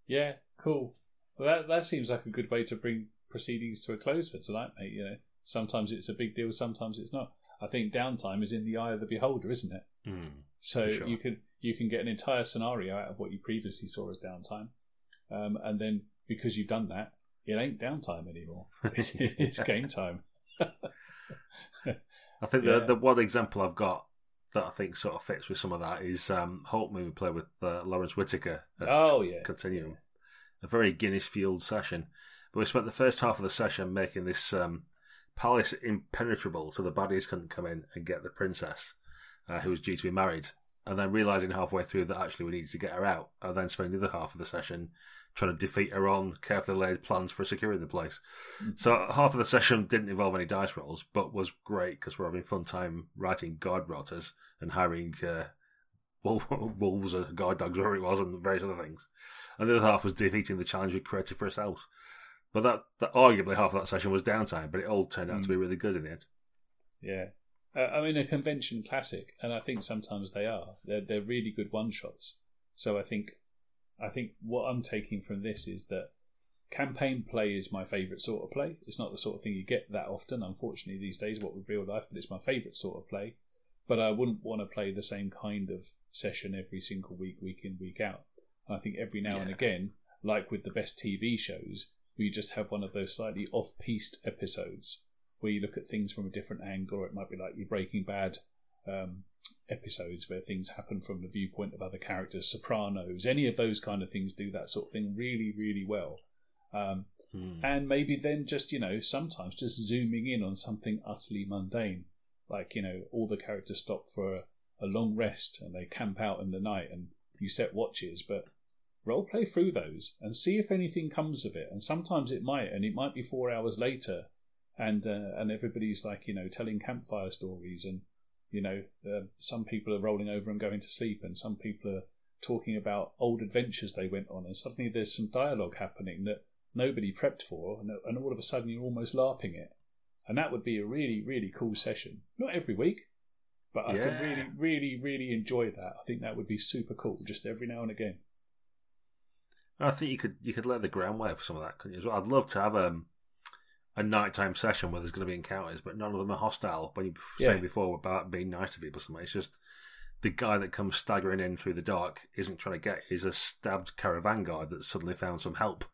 Yeah, cool. Well, that that seems like a good way to bring proceedings to a close for tonight, mate. You know, sometimes it's a big deal, sometimes it's not. I think downtime is in the eye of the beholder, isn't it? Mm. So sure. you can you can get an entire scenario out of what you previously saw as downtime, um, and then because you've done that, it ain't downtime anymore. It's, it's game time. I think Yeah. the the one example I've got that I think sort of fits with some of that is um, Hulk movie play with uh, Lawrence Whitaker. Oh yeah, Continuum. A very Guinness fueled session. But we spent the first half of the session making this um, palace impenetrable so the baddies couldn't come in and get the princess, uh, who was due to be married. And then realizing halfway through that actually we needed to get her out, and then spending the other half of the session trying to defeat her own carefully laid plans for securing the place. So half of the session didn't involve any dice rolls, but was great because we're having fun time writing guard rotas and hiring uh, wolves or guard dogs, whatever it was, and various other things. And the other half was defeating the challenge we created for ourselves. But that, that arguably half of that session was downtime, but it all turned out to be really good in the end. yeah. Uh, I mean, a convention classic, and I think sometimes they are. They're they're really good one shots. So I think, I think what I'm taking from this is that campaign play is my favourite sort of play. It's not the sort of thing you get that often, unfortunately, these days. What with real life, but it's my favourite sort of play. But I wouldn't want to play the same kind of session every single week, week in, week out. And I think every now and again, like with the best TV shows, we just have one of those slightly off-piste episodes where you look at things from a different angle, or it might be like your Breaking Bad um, episodes where things happen from the viewpoint of other characters, Sopranos, any of those kind of things do that sort of thing really, really well. Um, Hmm. and maybe then just, you know, sometimes just zooming in on something utterly mundane. Like, you know, all the characters stop for a, a long rest and they camp out in the night and you set watches, but role play through those and see if anything comes of it. And sometimes it might, and it might be four hours later and uh, and everybody's like you know telling campfire stories and you know uh, some people are rolling over and going to sleep and some people are talking about old adventures they went on and suddenly there's some dialogue happening that nobody prepped for and, and all of a sudden you're almost larping it and that would be a really really cool session not every week but I Yeah. could really really really enjoy that I think that would be super cool just every now and again I think you could you could lay the groundwork for some of that, couldn't you? As well? I'd love to have um, a nighttime session where there's going to be encounters, but none of them are hostile. When you Yeah. before about being nice to people, something, it's just the guy that comes staggering in through the dark isn't trying to get. He's a stabbed caravan guard that's suddenly found some help,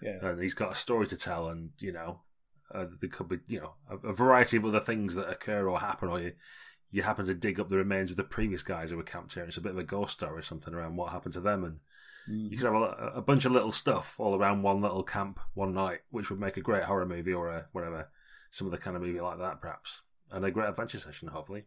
yeah and he's got a story to tell, and you know, uh, there could be you know a, a variety of other things that occur or happen, or you you happen to dig up the remains of the previous guys who were camped here. And it's a bit of a ghost story or something around what happened to them, and Mm. you could have a, a bunch of little stuff all around one little camp one night, which would make a great horror movie or a whatever, some of the kind of movie like that, perhaps, and a great adventure session, hopefully.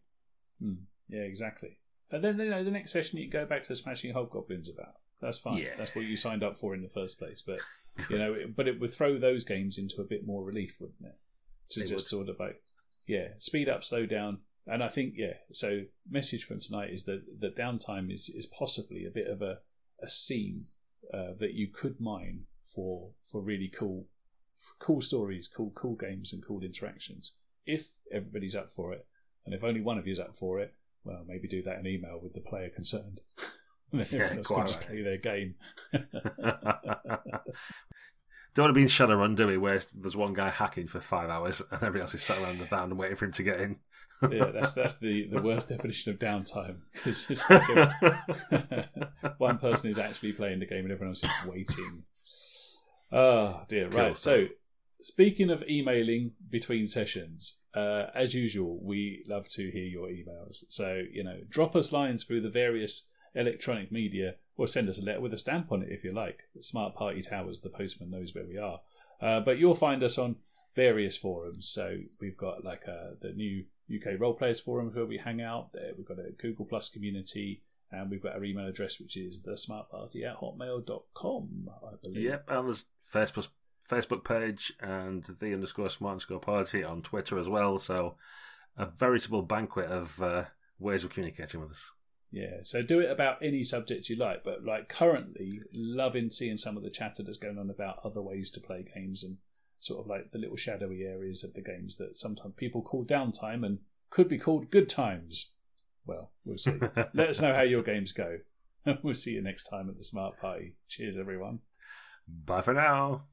Mm. Yeah, exactly. And then you know the next session you go back to smashing hobgoblins about. That's fine. Yeah. That's what you signed up for in the first place. But you know, it, but it would throw those games into a bit more relief, wouldn't it? To It just would. sort of like, yeah, speed up, slow down. And I think yeah. So message from tonight is that that downtime is is possibly a bit of a a scene uh, that you could mine for for really cool cool stories, cool cool games, and cool interactions. If everybody's up for it, and if only one of you is up for it, well, maybe do that in email with the player concerned. Yeah, everyone else can quite just play their game. Don't want to be in Shadowrun, do we? Where there's one guy hacking for five hours and everybody else is sat around the van and waiting for him to get in. yeah, that's that's the, the worst definition of downtime it's like a- one person is actually playing the game and everyone else is waiting. Oh dear! Right. So, speaking of emailing between sessions, uh, as usual, we love to hear your emails. So you know, drop us lines through the various electronic media, or send us a letter with a stamp on it if you like. Smart Party Towers, the postman knows where we are. Uh, but you'll find us on various forums. So we've got like uh, the new UK Role Players Forum where we hang out. There we've got a Google Plus community, and we've got our email address which is the smartparty at hotmail.com, I believe. Yep, and there's Facebook Facebook page and the underscore smart underscore party on Twitter as well. So a veritable banquet of uh, ways of communicating with us. Yeah, so do it about any subject you like, but like currently, loving seeing some of the chatter that's going on about other ways to play games and sort of like the little shadowy areas of the games that sometimes people call downtime and could be called good times. Well, we'll see. Let us know how your games go. we'll see you next time at the Smart Party. Cheers, everyone. Bye for now.